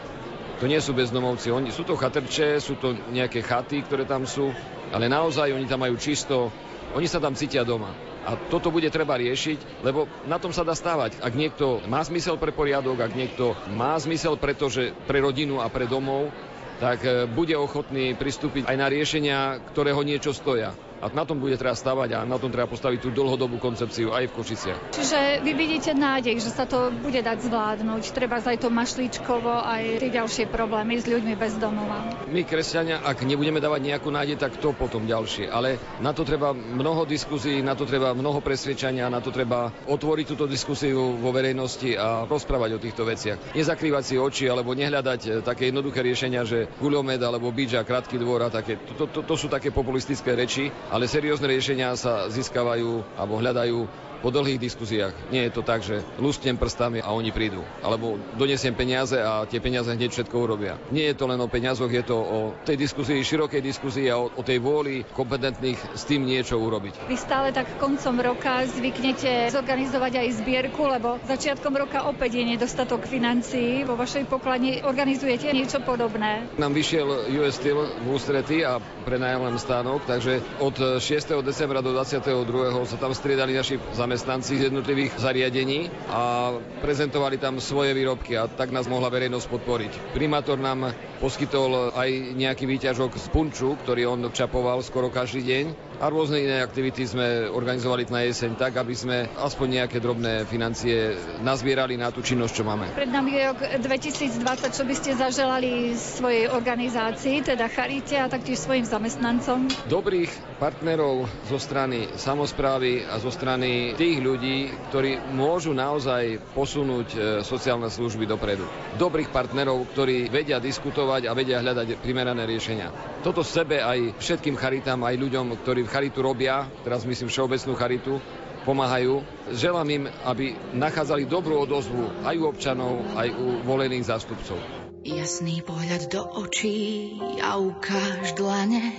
To nie sú bezdomovci, oni, sú to chatrče, sú to nejaké chaty, ktoré tam sú, ale naozaj oni tam majú čisto, oni sa tam cítia doma. A toto bude treba riešiť, lebo na tom sa dá stávať. Ak niekto má zmysel pre poriadok, ak niekto má zmysel pretože pre rodinu a pre domov, tak e, bude ochotný pristúpiť aj na riešenia, ktoré ho niečo stoja. A na tom bude treba stavať a na tom treba postaviť tú dlhodobú koncepciu aj v Košiciach. Čiže vy vidíte nádej, že sa to bude dať zvládnuť. Treba aj to mašličkovo, aj tie ďalšie problémy s ľuďmi bez domova. My, kresťania, ak nebudeme dávať nejakú nádej, tak to potom ďalšie. Ale na to treba mnoho diskuzí, na to treba mnoho presvedčania, na to treba otvoriť túto diskusiu vo verejnosti a rozprávať o týchto veciach. Nezakrývať si oči alebo nehľadať eh, také jednoduché riešenia, že guľomed alebo bič a krátky dvor a také. To, to, to sú také populistické reči ale seriózne riešenia sa získavajú alebo hľadajú po dlhých diskuziách. Nie je to tak, že lustnem prstami a oni prídu. Alebo donesiem peniaze a tie peniaze hneď všetko urobia. Nie je to len o peniazoch, je to o tej diskusii, širokej diskusii a o, o tej vôli kompetentných s tým niečo urobiť. Vy stále tak koncom roka zvyknete zorganizovať aj zbierku, lebo začiatkom roka opäť je nedostatok financií. Vo vašej pokladni organizujete niečo podobné. Nám vyšiel US Steel v ústrety a prenajal nám stánok, takže od 6. decembra do 22. sa tam striedali naši zamestnanci z jednotlivých zariadení a prezentovali tam svoje výrobky a tak nás mohla verejnosť podporiť. Primátor nám poskytol aj nejaký výťažok z punču, ktorý on čapoval skoro každý deň a rôzne iné aktivity sme organizovali na jeseň tak, aby sme aspoň nejaké drobné financie nazbierali na tú činnosť, čo máme. Pred nami je rok 2020, čo by ste zaželali svojej organizácii, teda Charite a taktiež svojim zamestnancom? Dobrých partnerov zo strany samozprávy a zo strany tých ľudí, ktorí môžu naozaj posunúť e, sociálne služby dopredu. Dobrých partnerov, ktorí vedia diskutovať a vedia hľadať primerané riešenia. Toto sebe aj všetkým charitám, aj ľuďom, ktorí v charitu robia, teraz myslím všeobecnú charitu, pomáhajú. Želám im, aby nachádzali dobrú odozvu aj u občanov, aj u volených zástupcov. Jasný pohľad do očí a ukáž dlane,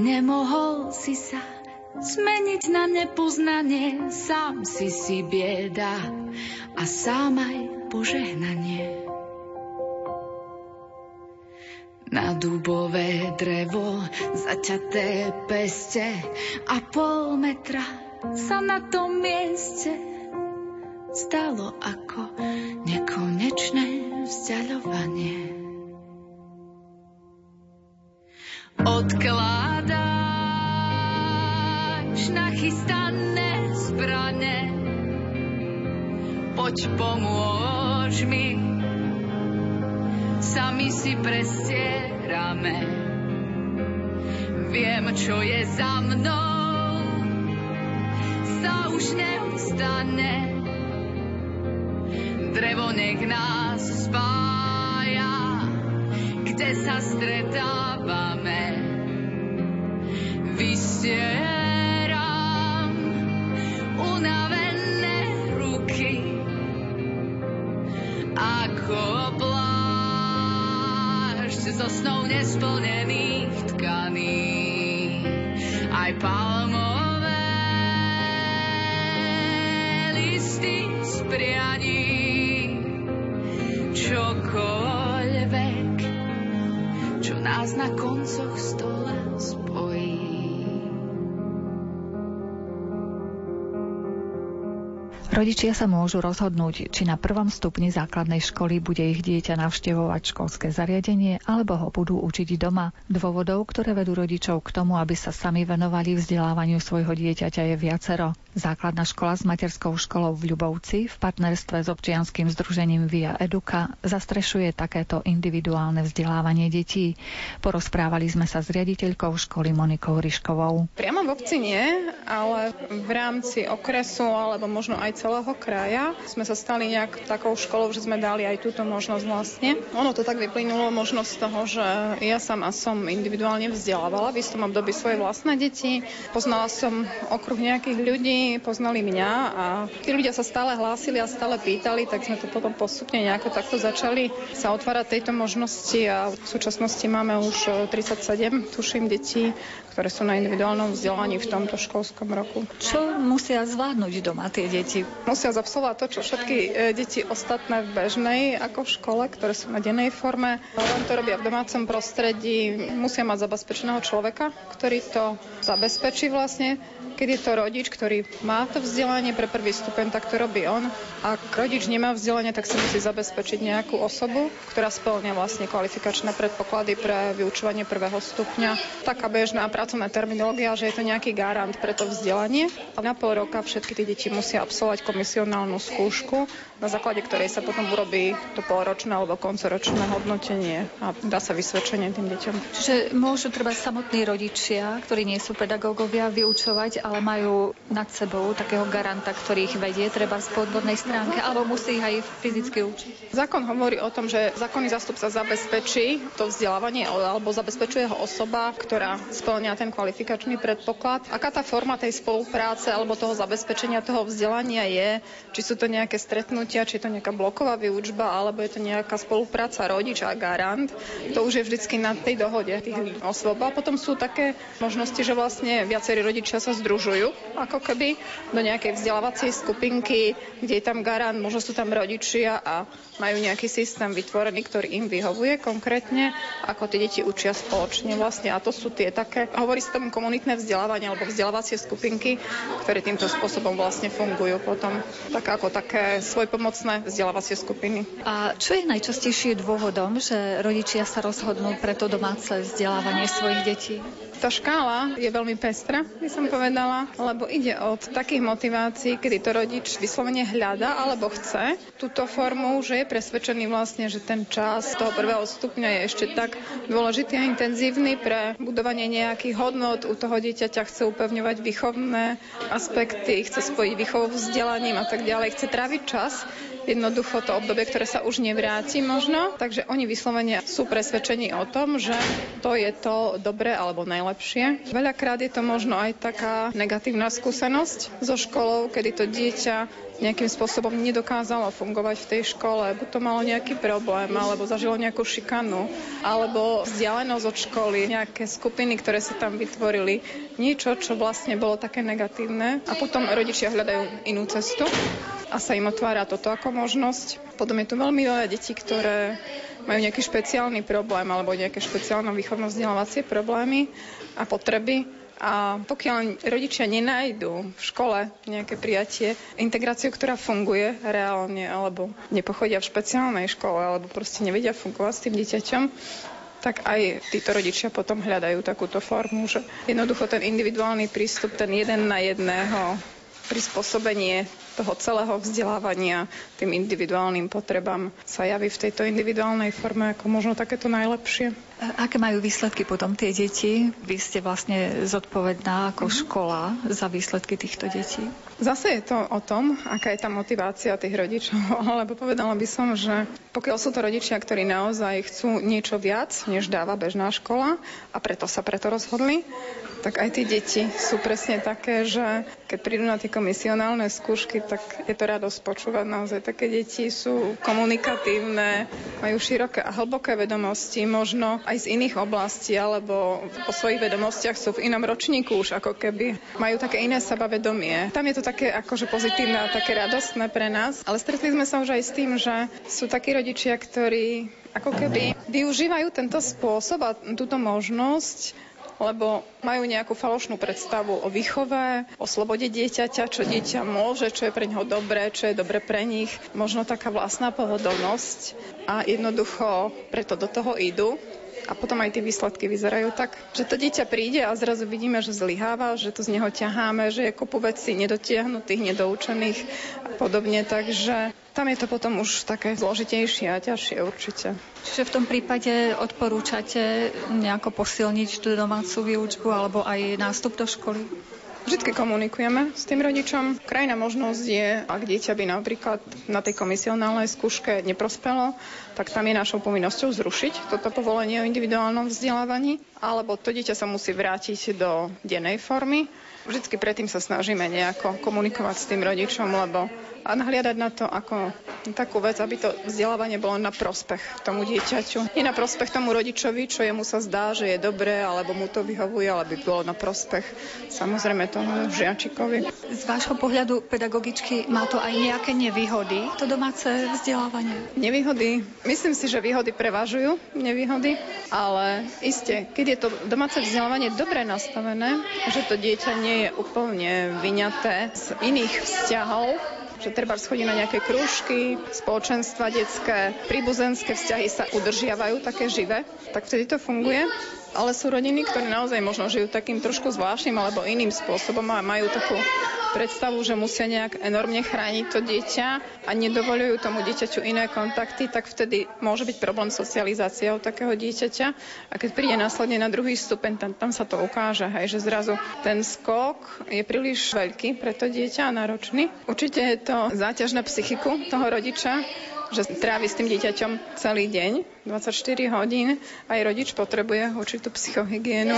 nemohol si sa zmeniť na nepoznanie, sám si si bieda a sám aj požehnanie. Na dubové drevo zaťaté peste a pol metra sa na tom mieste stalo ako nekonečné vzdialovanie. Odkládaš nachystané zbrane, poď pomôž mi, sami si prestierame. Viem, čo je za mnou, sa už neustane. Drevo nech nás spája, kde sa stretávame. Snou nesplnených tkaní. Rodičia sa môžu rozhodnúť, či na prvom stupni základnej školy bude ich dieťa navštevovať školské zariadenie alebo ho budú učiť doma. Dôvodov, ktoré vedú rodičov k tomu, aby sa sami venovali vzdelávaniu svojho dieťaťa je viacero. Základná škola s materskou školou v Ľubovci v partnerstve s občianským združením Via Eduka zastrešuje takéto individuálne vzdelávanie detí. Porozprávali sme sa s riaditeľkou školy Monikou Ryškovou. Priamo v obci nie, ale v rámci okresu alebo možno aj celého kraja. Sme sa stali nejak takou školou, že sme dali aj túto možnosť vlastne. Ono to tak vyplynulo možnosť z toho, že ja sama som individuálne vzdelávala v istom období svoje vlastné deti. Poznala som okruh nejakých ľudí, poznali mňa a tí ľudia sa stále hlásili a stále pýtali, tak sme to potom postupne nejako takto začali sa otvárať tejto možnosti a v súčasnosti máme už 37, tuším, detí, ktoré sú na individuálnom vzdelaní v tomto školskom roku. Čo musia zvládnuť doma tie deti? Musia zabsolvovať to, čo všetky e, deti ostatné v bežnej ako v škole, ktoré sú na dennej forme. Len to robia v domácom prostredí. Musia mať zabezpečeného človeka, ktorý to zabezpečí vlastne keď je to rodič, ktorý má to vzdelanie pre prvý stupeň, tak to robí on. Ak rodič nemá vzdelanie, tak si musí zabezpečiť nejakú osobu, ktorá splňa vlastne kvalifikačné predpoklady pre vyučovanie prvého stupňa. Taká bežná pracovná terminológia, že je to nejaký garant pre to vzdelanie. A na pol roka všetky tie deti musia absolvovať komisionálnu skúšku, na základe ktorej sa potom urobí to polročné alebo koncoročné hodnotenie a dá sa vysvedčenie tým deťom. Čiže môžu treba samotní rodičia, ktorí nie sú pedagógovia, vyučovať ale majú nad sebou takého garanta, ktorý ich vedie, treba z podvodnej stránke, alebo musí ich aj fyzicky učiť. Zákon hovorí o tom, že zákonný zástupca zabezpečí to vzdelávanie alebo zabezpečuje ho osoba, ktorá splňa ten kvalifikačný predpoklad. Aká tá forma tej spolupráce alebo toho zabezpečenia toho vzdelania je, či sú to nejaké stretnutia, či je to nejaká bloková výučba, alebo je to nejaká spolupráca rodič a garant, to už je vždycky na tej dohode tých osôb. A potom sú také možnosti, že vlastne viacerí rodičia sa združujú združujú ako keby do nejakej vzdelávacej skupinky, kde je tam garant, možno sú tam rodičia a majú nejaký systém vytvorený, ktorý im vyhovuje konkrétne, ako tie deti učia spoločne vlastne. A to sú tie také, hovorí sa tomu komunitné vzdelávanie alebo vzdelávacie skupinky, ktoré týmto spôsobom vlastne fungujú potom tak ako také svojpomocné vzdelávacie skupiny. A čo je najčastejšie dôvodom, že rodičia sa rozhodnú pre to domáce vzdelávanie svojich detí? Tá škála je veľmi pestrá, by som povedala, lebo ide od takých motivácií, kedy to rodič vyslovene hľada alebo chce túto formu, že je presvedčený vlastne, že ten čas toho prvého stupňa je ešte tak dôležitý a intenzívny pre budovanie nejakých hodnot. U toho dieťaťa chce upevňovať výchovné aspekty, chce spojiť výchovu vzdelaním a tak ďalej. Chce tráviť čas jednoducho to obdobie, ktoré sa už nevráti možno. Takže oni vyslovene sú presvedčení o tom, že to je to dobré alebo najlepšie. Veľakrát je to možno aj taká negatívna skúsenosť so školou, kedy to dieťa nejakým spôsobom nedokázalo fungovať v tej škole, buď to malo nejaký problém, alebo zažilo nejakú šikanu, alebo vzdialenosť od školy, nejaké skupiny, ktoré sa tam vytvorili, niečo, čo vlastne bolo také negatívne. A potom rodičia hľadajú inú cestu a sa im otvára toto ako možnosť. Potom je tu veľmi veľa detí, ktoré majú nejaký špeciálny problém alebo nejaké špeciálne výchovno vzdelávacie problémy a potreby. A pokiaľ rodičia nenajdu v škole nejaké prijatie, integráciu, ktorá funguje reálne, alebo nepochodia v špeciálnej škole, alebo proste nevedia fungovať s tým dieťaťom, tak aj títo rodičia potom hľadajú takúto formu, že jednoducho ten individuálny prístup, ten jeden na jedného, prispôsobenie toho celého vzdelávania tým individuálnym potrebám sa javí v tejto individuálnej forme ako možno takéto najlepšie. Aké majú výsledky potom tie deti? Vy ste vlastne zodpovedná ako mm-hmm. škola za výsledky týchto detí. Zase je to o tom, aká je tá motivácia tých rodičov, lebo povedala by som, že pokiaľ sú to rodičia, ktorí naozaj chcú niečo viac, než dáva bežná škola a preto sa preto rozhodli, tak aj tie deti sú presne také, že keď prídu na tie komisionálne skúšky, tak je to radosť počúvať. Naozaj také deti sú komunikatívne, majú široké a hlboké vedomosti, možno aj z iných oblastí, alebo po svojich vedomostiach sú v inom ročníku už ako keby majú také iné sebavedomie. Tam je to také akože pozitívne a také radostné pre nás, ale stretli sme sa už aj s tým, že sú takí rodičia, ktorí ako keby využívajú tento spôsob a túto možnosť lebo majú nejakú falošnú predstavu o výchove, o slobode dieťaťa, čo dieťa môže, čo je pre neho dobré, čo je dobre pre nich, možno taká vlastná pohodlnosť. A jednoducho preto do toho idú a potom aj tie výsledky vyzerajú tak, že to dieťa príde a zrazu vidíme, že zlyháva, že to z neho ťaháme, že je kopu vecí nedotiahnutých, nedoučených a podobne, takže tam je to potom už také zložitejšie a ťažšie určite. Čiže v tom prípade odporúčate nejako posilniť tú domácu výučbu alebo aj nástup do školy? Vždy komunikujeme s tým rodičom. Krajná možnosť je, ak dieťa by napríklad na tej komisionálnej skúške neprospelo, tak tam je našou povinnosťou zrušiť toto povolenie o individuálnom vzdelávaní, alebo to dieťa sa musí vrátiť do dennej formy. Vždycky predtým sa snažíme nejako komunikovať s tým rodičom, lebo a nahliadať na to ako takú vec, aby to vzdelávanie bolo na prospech tomu dieťaťu. Nie na prospech tomu rodičovi, čo jemu sa zdá, že je dobré, alebo mu to vyhovuje, ale by bolo na prospech samozrejme tomu žiačikovi. Z vášho pohľadu pedagogičky má to aj nejaké nevýhody, to domáce vzdelávanie? Nevýhody? Myslím si, že výhody prevažujú nevýhody, ale iste, keď je to domáce vzdelávanie dobre nastavené, že to dieťa nie je úplne vyňaté z iných vzťahov, že treba schodí na nejaké krúžky, spoločenstva detské, príbuzenské vzťahy sa udržiavajú také živé, tak vtedy to funguje. Ale sú rodiny, ktoré naozaj možno žijú takým trošku zvláštnym alebo iným spôsobom a majú takú predstavu, že musia nejak enormne chrániť to dieťa a nedovolujú tomu dieťaťu iné kontakty, tak vtedy môže byť problém socializáciou takého dieťaťa. A keď príde následne na druhý stupeň, tam, tam sa to ukáže, hej, že zrazu ten skok je príliš veľký pre to dieťa a náročný. Určite je to záťaž na psychiku toho rodiča, že trávi s tým dieťaťom celý deň, 24 hodín. Aj rodič potrebuje určitú psychohygienu.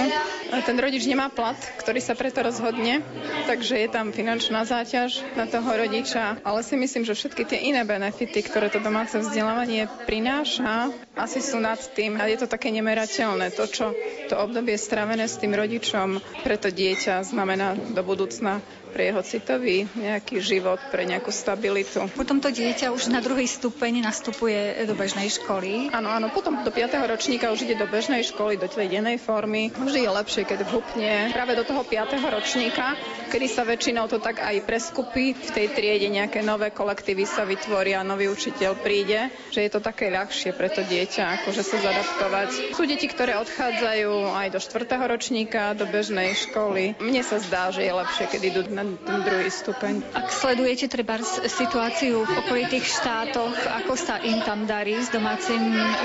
A ten rodič nemá plat, ktorý sa preto rozhodne, takže je tam finančná záťaž na toho rodiča. Ale si myslím, že všetky tie iné benefity, ktoré to domáce vzdelávanie prináša, asi sú nad tým. A je to také nemerateľné. To, čo to obdobie stravené s tým rodičom pre to dieťa znamená do budúcna pre jeho citový nejaký život, pre nejakú stabilitu. Potom to dieťa už na druhý stupeň nastupuje do bežnej školy. Áno, áno, potom do 5. ročníka už ide do bežnej školy, do tej dennej formy. Vždy je lepšie, keď vhupne práve do toho 5. ročníka, kedy sa väčšinou to tak aj preskupí. V tej triede nejaké nové kolektívy sa vytvoria, nový učiteľ príde, že je to také ľahšie pre to dieťa, akože sa zadaptovať. Sú deti, ktoré odchádzajú aj do 4. ročníka, do bežnej školy. Mne sa zdá, že je lepšie, keď idú na ten druhý stupeň. Ak sledujete treba situáciu v okolitých štátoch, ako sa im tam darí s domácim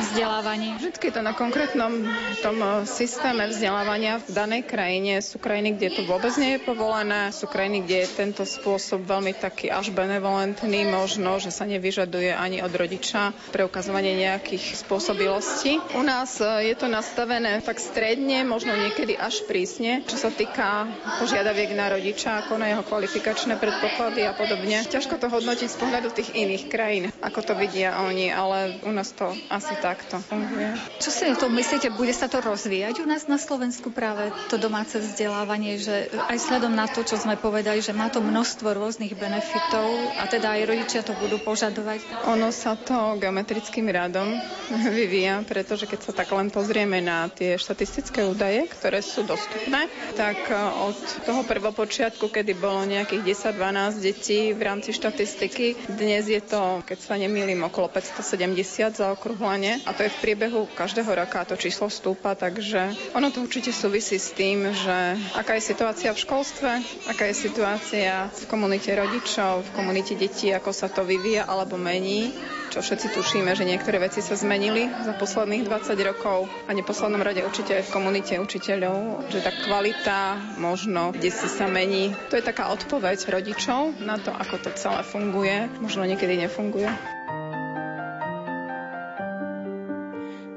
vzdelávaním? Vždy to na konkrétnom tom eh, systéme vzdelávania v danej krajine. Sú krajiny, kde to vôbec nie je povolené, sú krajiny, kde je tento spôsob veľmi taký až benevolentný, možno, že sa nevyžaduje ani od rodiča preukazovanie nejakých spôsobilostí. U nás eh, je to nastavené tak stredne, možno niekedy až prísne, čo sa týka požiadaviek na rodiča, ako na jeho kvalifikačné predpoklady a podobne. Ťažko to hodnotiť z pohľadu tých iných krajín, ako to vidia oni, ale u nás to asi takto funguje. Čo si o tom myslíte, bude sa to rozvíjať u nás na Slovensku práve to domáce vzdelávanie, že aj sledom na to, čo sme povedali, že má to množstvo rôznych benefitov a teda aj rodičia to budú požadovať? Ono sa to geometrickým radom vyvíja, pretože keď sa tak len pozrieme na tie štatistické údaje, ktoré sú dostupné, tak e, od toho prvopočiatku, kedy bolo nejakých 10-12 detí v rámci štatistiky. Dnes je to, keď sa nemýlim, okolo 570 za okruhlenie a to je v priebehu každého roka to číslo stúpa, takže ono to určite súvisí s tým, že aká je situácia v školstve, aká je situácia v komunite rodičov, v komunite detí, ako sa to vyvíja alebo mení čo všetci tušíme, že niektoré veci sa zmenili za posledných 20 rokov a neposlednom rade určite aj v komunite učiteľov, že tá kvalita možno kde si sa mení. To je taká odpoveď rodičov na to, ako to celé funguje. Možno niekedy nefunguje.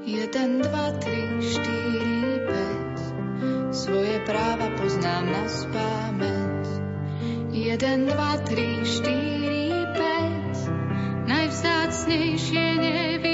Jeden, dva, tri, štyri, päť Svoje práva poznám na spámeť Jeden, dva, tri, štyri, päť Najvzácnejšie nevidieť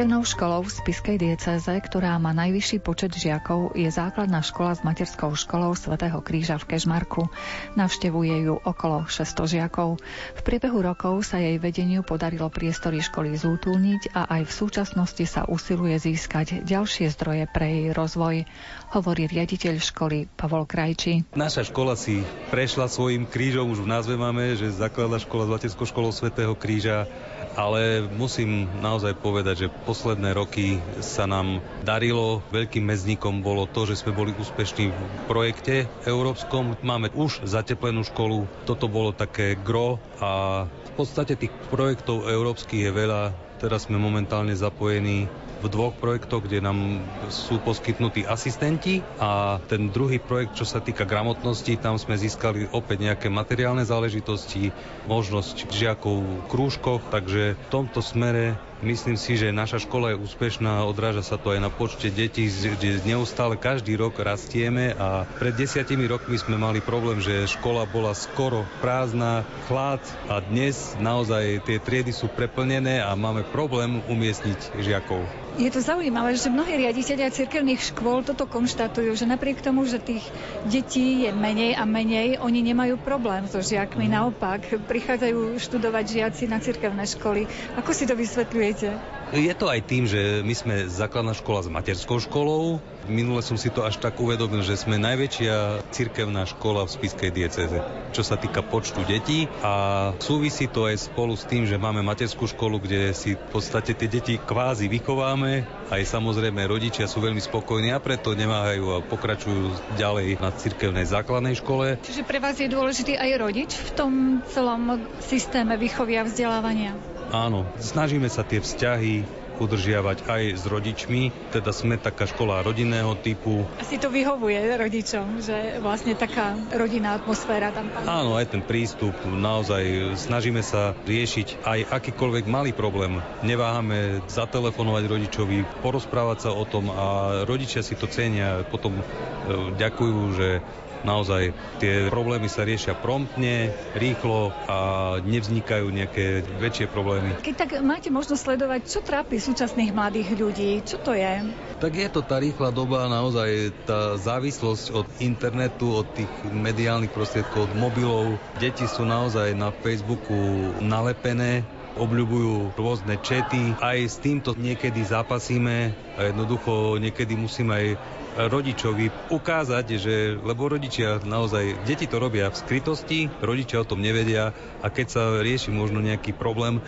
second Cirkevnou školou v Spiskej diecéze, ktorá má najvyšší počet žiakov, je základná škola s materskou školou svätého Kríža v Kežmarku. Navštevuje ju okolo 600 žiakov. V priebehu rokov sa jej vedeniu podarilo priestory školy zútulniť a aj v súčasnosti sa usiluje získať ďalšie zdroje pre jej rozvoj, hovorí riaditeľ školy Pavol Krajčí. Naša škola si prešla svojim krížom, už v názve máme, že základná škola s materskou školou Svetého Kríža, ale musím naozaj povedať, že posledné roky sa nám darilo, veľkým mezníkom bolo to, že sme boli úspešní v projekte európskom. Máme už zateplenú školu, toto bolo také gro a v podstate tých projektov európskych je veľa. Teraz sme momentálne zapojení v dvoch projektoch, kde nám sú poskytnutí asistenti a ten druhý projekt, čo sa týka gramotnosti, tam sme získali opäť nejaké materiálne záležitosti, možnosť žiakov v krúžkoch, takže v tomto smere Myslím si, že naša škola je úspešná, odráža sa to aj na počte detí, kde neustále každý rok rastieme a pred desiatimi rokmi sme mali problém, že škola bola skoro prázdna, chlad a dnes naozaj tie triedy sú preplnené a máme problém umiestniť žiakov. Je to zaujímavé, že mnohí riaditeľia cirkevných škôl toto konštatujú, že napriek tomu, že tých detí je menej a menej, oni nemajú problém so žiakmi. Naopak, prichádzajú študovať žiaci na cirkevné školy. Ako si to vysvetľujete? Je to aj tým, že my sme základná škola s materskou školou. Minule som si to až tak uvedomil, že sme najväčšia cirkevná škola v Spiskej dieceze, čo sa týka počtu detí a súvisí to aj spolu s tým, že máme materskú školu, kde si v podstate tie deti kvázi vychováme. Aj samozrejme rodičia sú veľmi spokojní a preto nemáhajú a pokračujú ďalej na cirkevnej základnej škole. Čiže pre vás je dôležitý aj rodič v tom celom systéme výchovy a vzdelávania? Áno, snažíme sa tie vzťahy udržiavať aj s rodičmi, teda sme taká škola rodinného typu. Asi to vyhovuje rodičom, že vlastne taká rodinná atmosféra tam panuje. Áno, aj ten prístup, naozaj snažíme sa riešiť aj akýkoľvek malý problém. Neváhame zatelefonovať rodičovi, porozprávať sa o tom a rodičia si to cenia, potom e, ďakujú, že naozaj tie problémy sa riešia promptne, rýchlo a nevznikajú nejaké väčšie problémy. Keď tak máte možnosť sledovať, čo trápi súčasných mladých ľudí, čo to je? Tak je to tá rýchla doba, naozaj tá závislosť od internetu, od tých mediálnych prostriedkov, od mobilov. Deti sú naozaj na Facebooku nalepené, obľubujú rôzne čety. Aj s týmto niekedy zápasíme a jednoducho niekedy musíme aj rodičovi ukázať, že, lebo rodičia naozaj, deti to robia v skrytosti, rodičia o tom nevedia a keď sa rieši možno nejaký problém,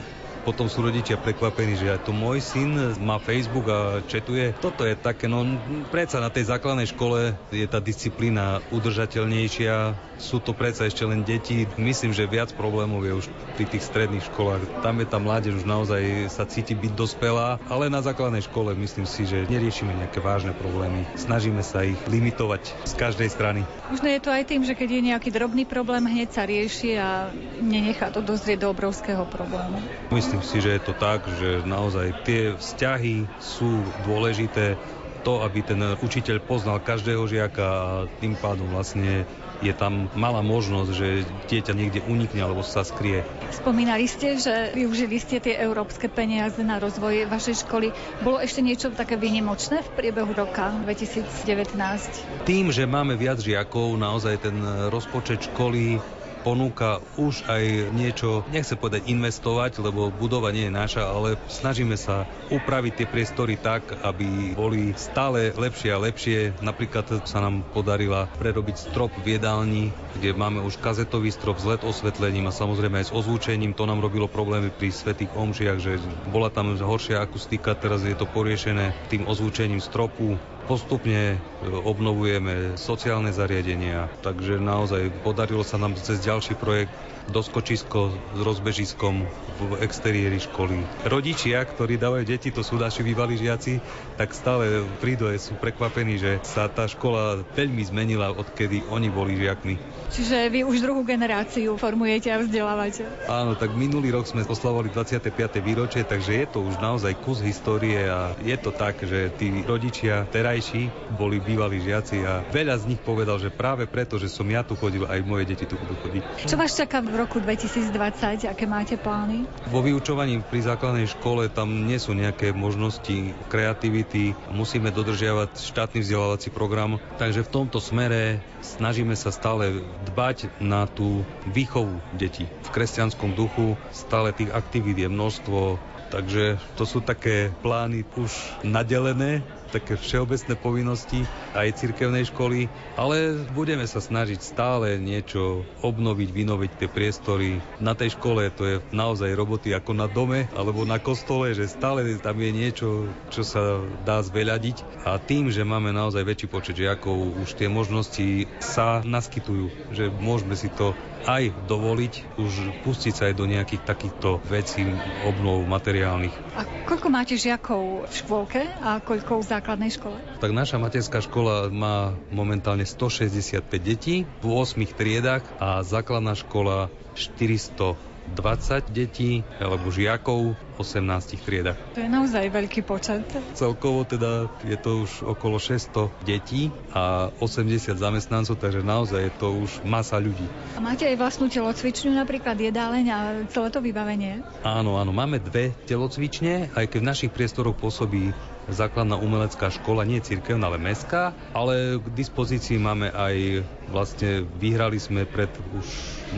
potom sú rodičia prekvapení, že aj to môj syn má Facebook a četuje. Toto je také, no predsa na tej základnej škole je tá disciplína udržateľnejšia, sú to predsa ešte len deti. Myslím, že viac problémov je už pri tých stredných školách. Tam je tá mládež už naozaj sa cíti byť dospelá, ale na základnej škole myslím si, že neriešime nejaké vážne problémy. Snažíme sa ich limitovať z každej strany. Možno je to aj tým, že keď je nejaký drobný problém, hneď sa rieši a nenechá to dozrieť do obrovského problému. Myslím si, že je to tak, že naozaj tie vzťahy sú dôležité to, aby ten učiteľ poznal každého žiaka a tým pádom vlastne je tam malá možnosť, že dieťa niekde unikne alebo sa skrie. Spomínali ste, že využili ste tie európske peniaze na rozvoj vašej školy. Bolo ešte niečo také výnimočné v priebehu roka 2019? Tým, že máme viac žiakov, naozaj ten rozpočet školy ponúka už aj niečo, nechce povedať investovať, lebo budova nie je naša, ale snažíme sa upraviť tie priestory tak, aby boli stále lepšie a lepšie. Napríklad sa nám podarila prerobiť strop v jedálni, kde máme už kazetový strop s LED osvetlením a samozrejme aj s ozvučením. To nám robilo problémy pri svetých omžiach, že bola tam horšia akustika, teraz je to poriešené tým ozvučením stropu postupne e, obnovujeme sociálne zariadenia, takže naozaj podarilo sa nám cez ďalší projekt doskočisko s rozbežiskom v exteriéri školy. Rodičia, ktorí dávajú deti, to sú naši bývalí žiaci, tak stále prídu a sú prekvapení, že sa tá škola veľmi zmenila, odkedy oni boli žiakmi. Čiže vy už druhú generáciu formujete a vzdelávate. Áno, tak minulý rok sme oslavovali 25. výročie, takže je to už naozaj kus histórie a je to tak, že tí rodičia terajší boli bývalí žiaci a veľa z nich povedal, že práve preto, že som ja tu chodil, aj moje deti tu budú chodiť. Čo vás čaká v roku 2020? Aké máte plány? Vo vyučovaní pri základnej škole tam nie sú nejaké možnosti kreativity. Musíme dodržiavať štátny vzdelávací program. Takže v tomto smere snažíme sa stále dbať na tú výchovu detí. V kresťanskom duchu stále tých aktivít je množstvo, takže to sú také plány už nadelené také všeobecné povinnosti aj cirkevnej školy, ale budeme sa snažiť stále niečo obnoviť, vynoviť tie priestory. Na tej škole to je naozaj roboty ako na dome alebo na kostole, že stále tam je niečo, čo sa dá zveľadiť a tým, že máme naozaj väčší počet žiakov, už tie možnosti sa naskytujú, že môžeme si to aj dovoliť už pustiť sa aj do nejakých takýchto vecí, obnov materiálnych. A koľko máte žiakov v škôlke a koľko v základnej škole? Tak naša materská škola má momentálne 165 detí v 8 triedách a základná škola 400 20 detí alebo žiakov 18 triedach. To je naozaj veľký počet. Celkovo teda je to už okolo 600 detí a 80 zamestnancov, takže naozaj je to už masa ľudí. A máte aj vlastnú telocvičňu, napríklad jedáleň a celé to vybavenie? Áno, áno, máme dve telocvične, aj keď v našich priestoroch pôsobí základná umelecká škola, nie cirkevná, ale mestská, ale k dispozícii máme aj, vlastne vyhrali sme pred už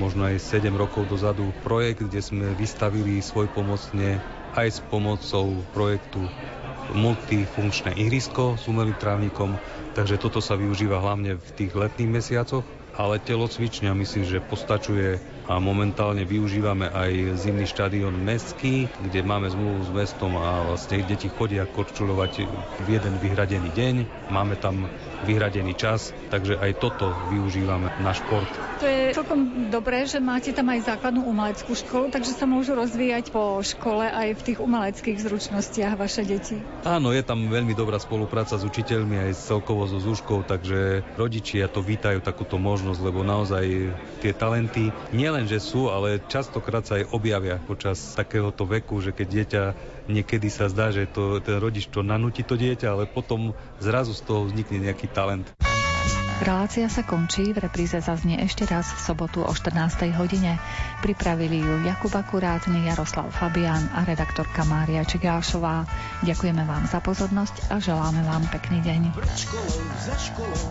možno aj 7 rokov dozadu projekt, kde sme vystavili svoj pomocne aj s pomocou projektu multifunkčné ihrisko s umelým trávnikom, takže toto sa využíva hlavne v tých letných mesiacoch, ale telocvičňa myslím, že postačuje a momentálne využívame aj zimný štadión mestský, kde máme zmluvu s mestom a vlastne deti chodia korčulovať v jeden vyhradený deň. Máme tam vyhradený čas, takže aj toto využívame na šport. To je celkom dobré, že máte tam aj základnú umeleckú školu, takže sa môžu rozvíjať po škole aj v tých umeleckých zručnostiach vaše deti. Áno, je tam veľmi dobrá spolupráca s učiteľmi aj celkovo so zúškou, takže rodičia to vítajú takúto možnosť, lebo naozaj tie talenty nie nielen, že sú, ale častokrát sa aj objavia počas takéhoto veku, že keď dieťa niekedy sa zdá, že to, ten rodič to nanúti to dieťa, ale potom zrazu z toho vznikne nejaký talent. Relácia sa končí, v repríze zaznie ešte raz v sobotu o 14. hodine. Pripravili ju Jakub Akurátny, Jaroslav Fabián a redaktorka Mária Čigášová. Ďakujeme vám za pozornosť a želáme vám pekný deň. školou, za školou,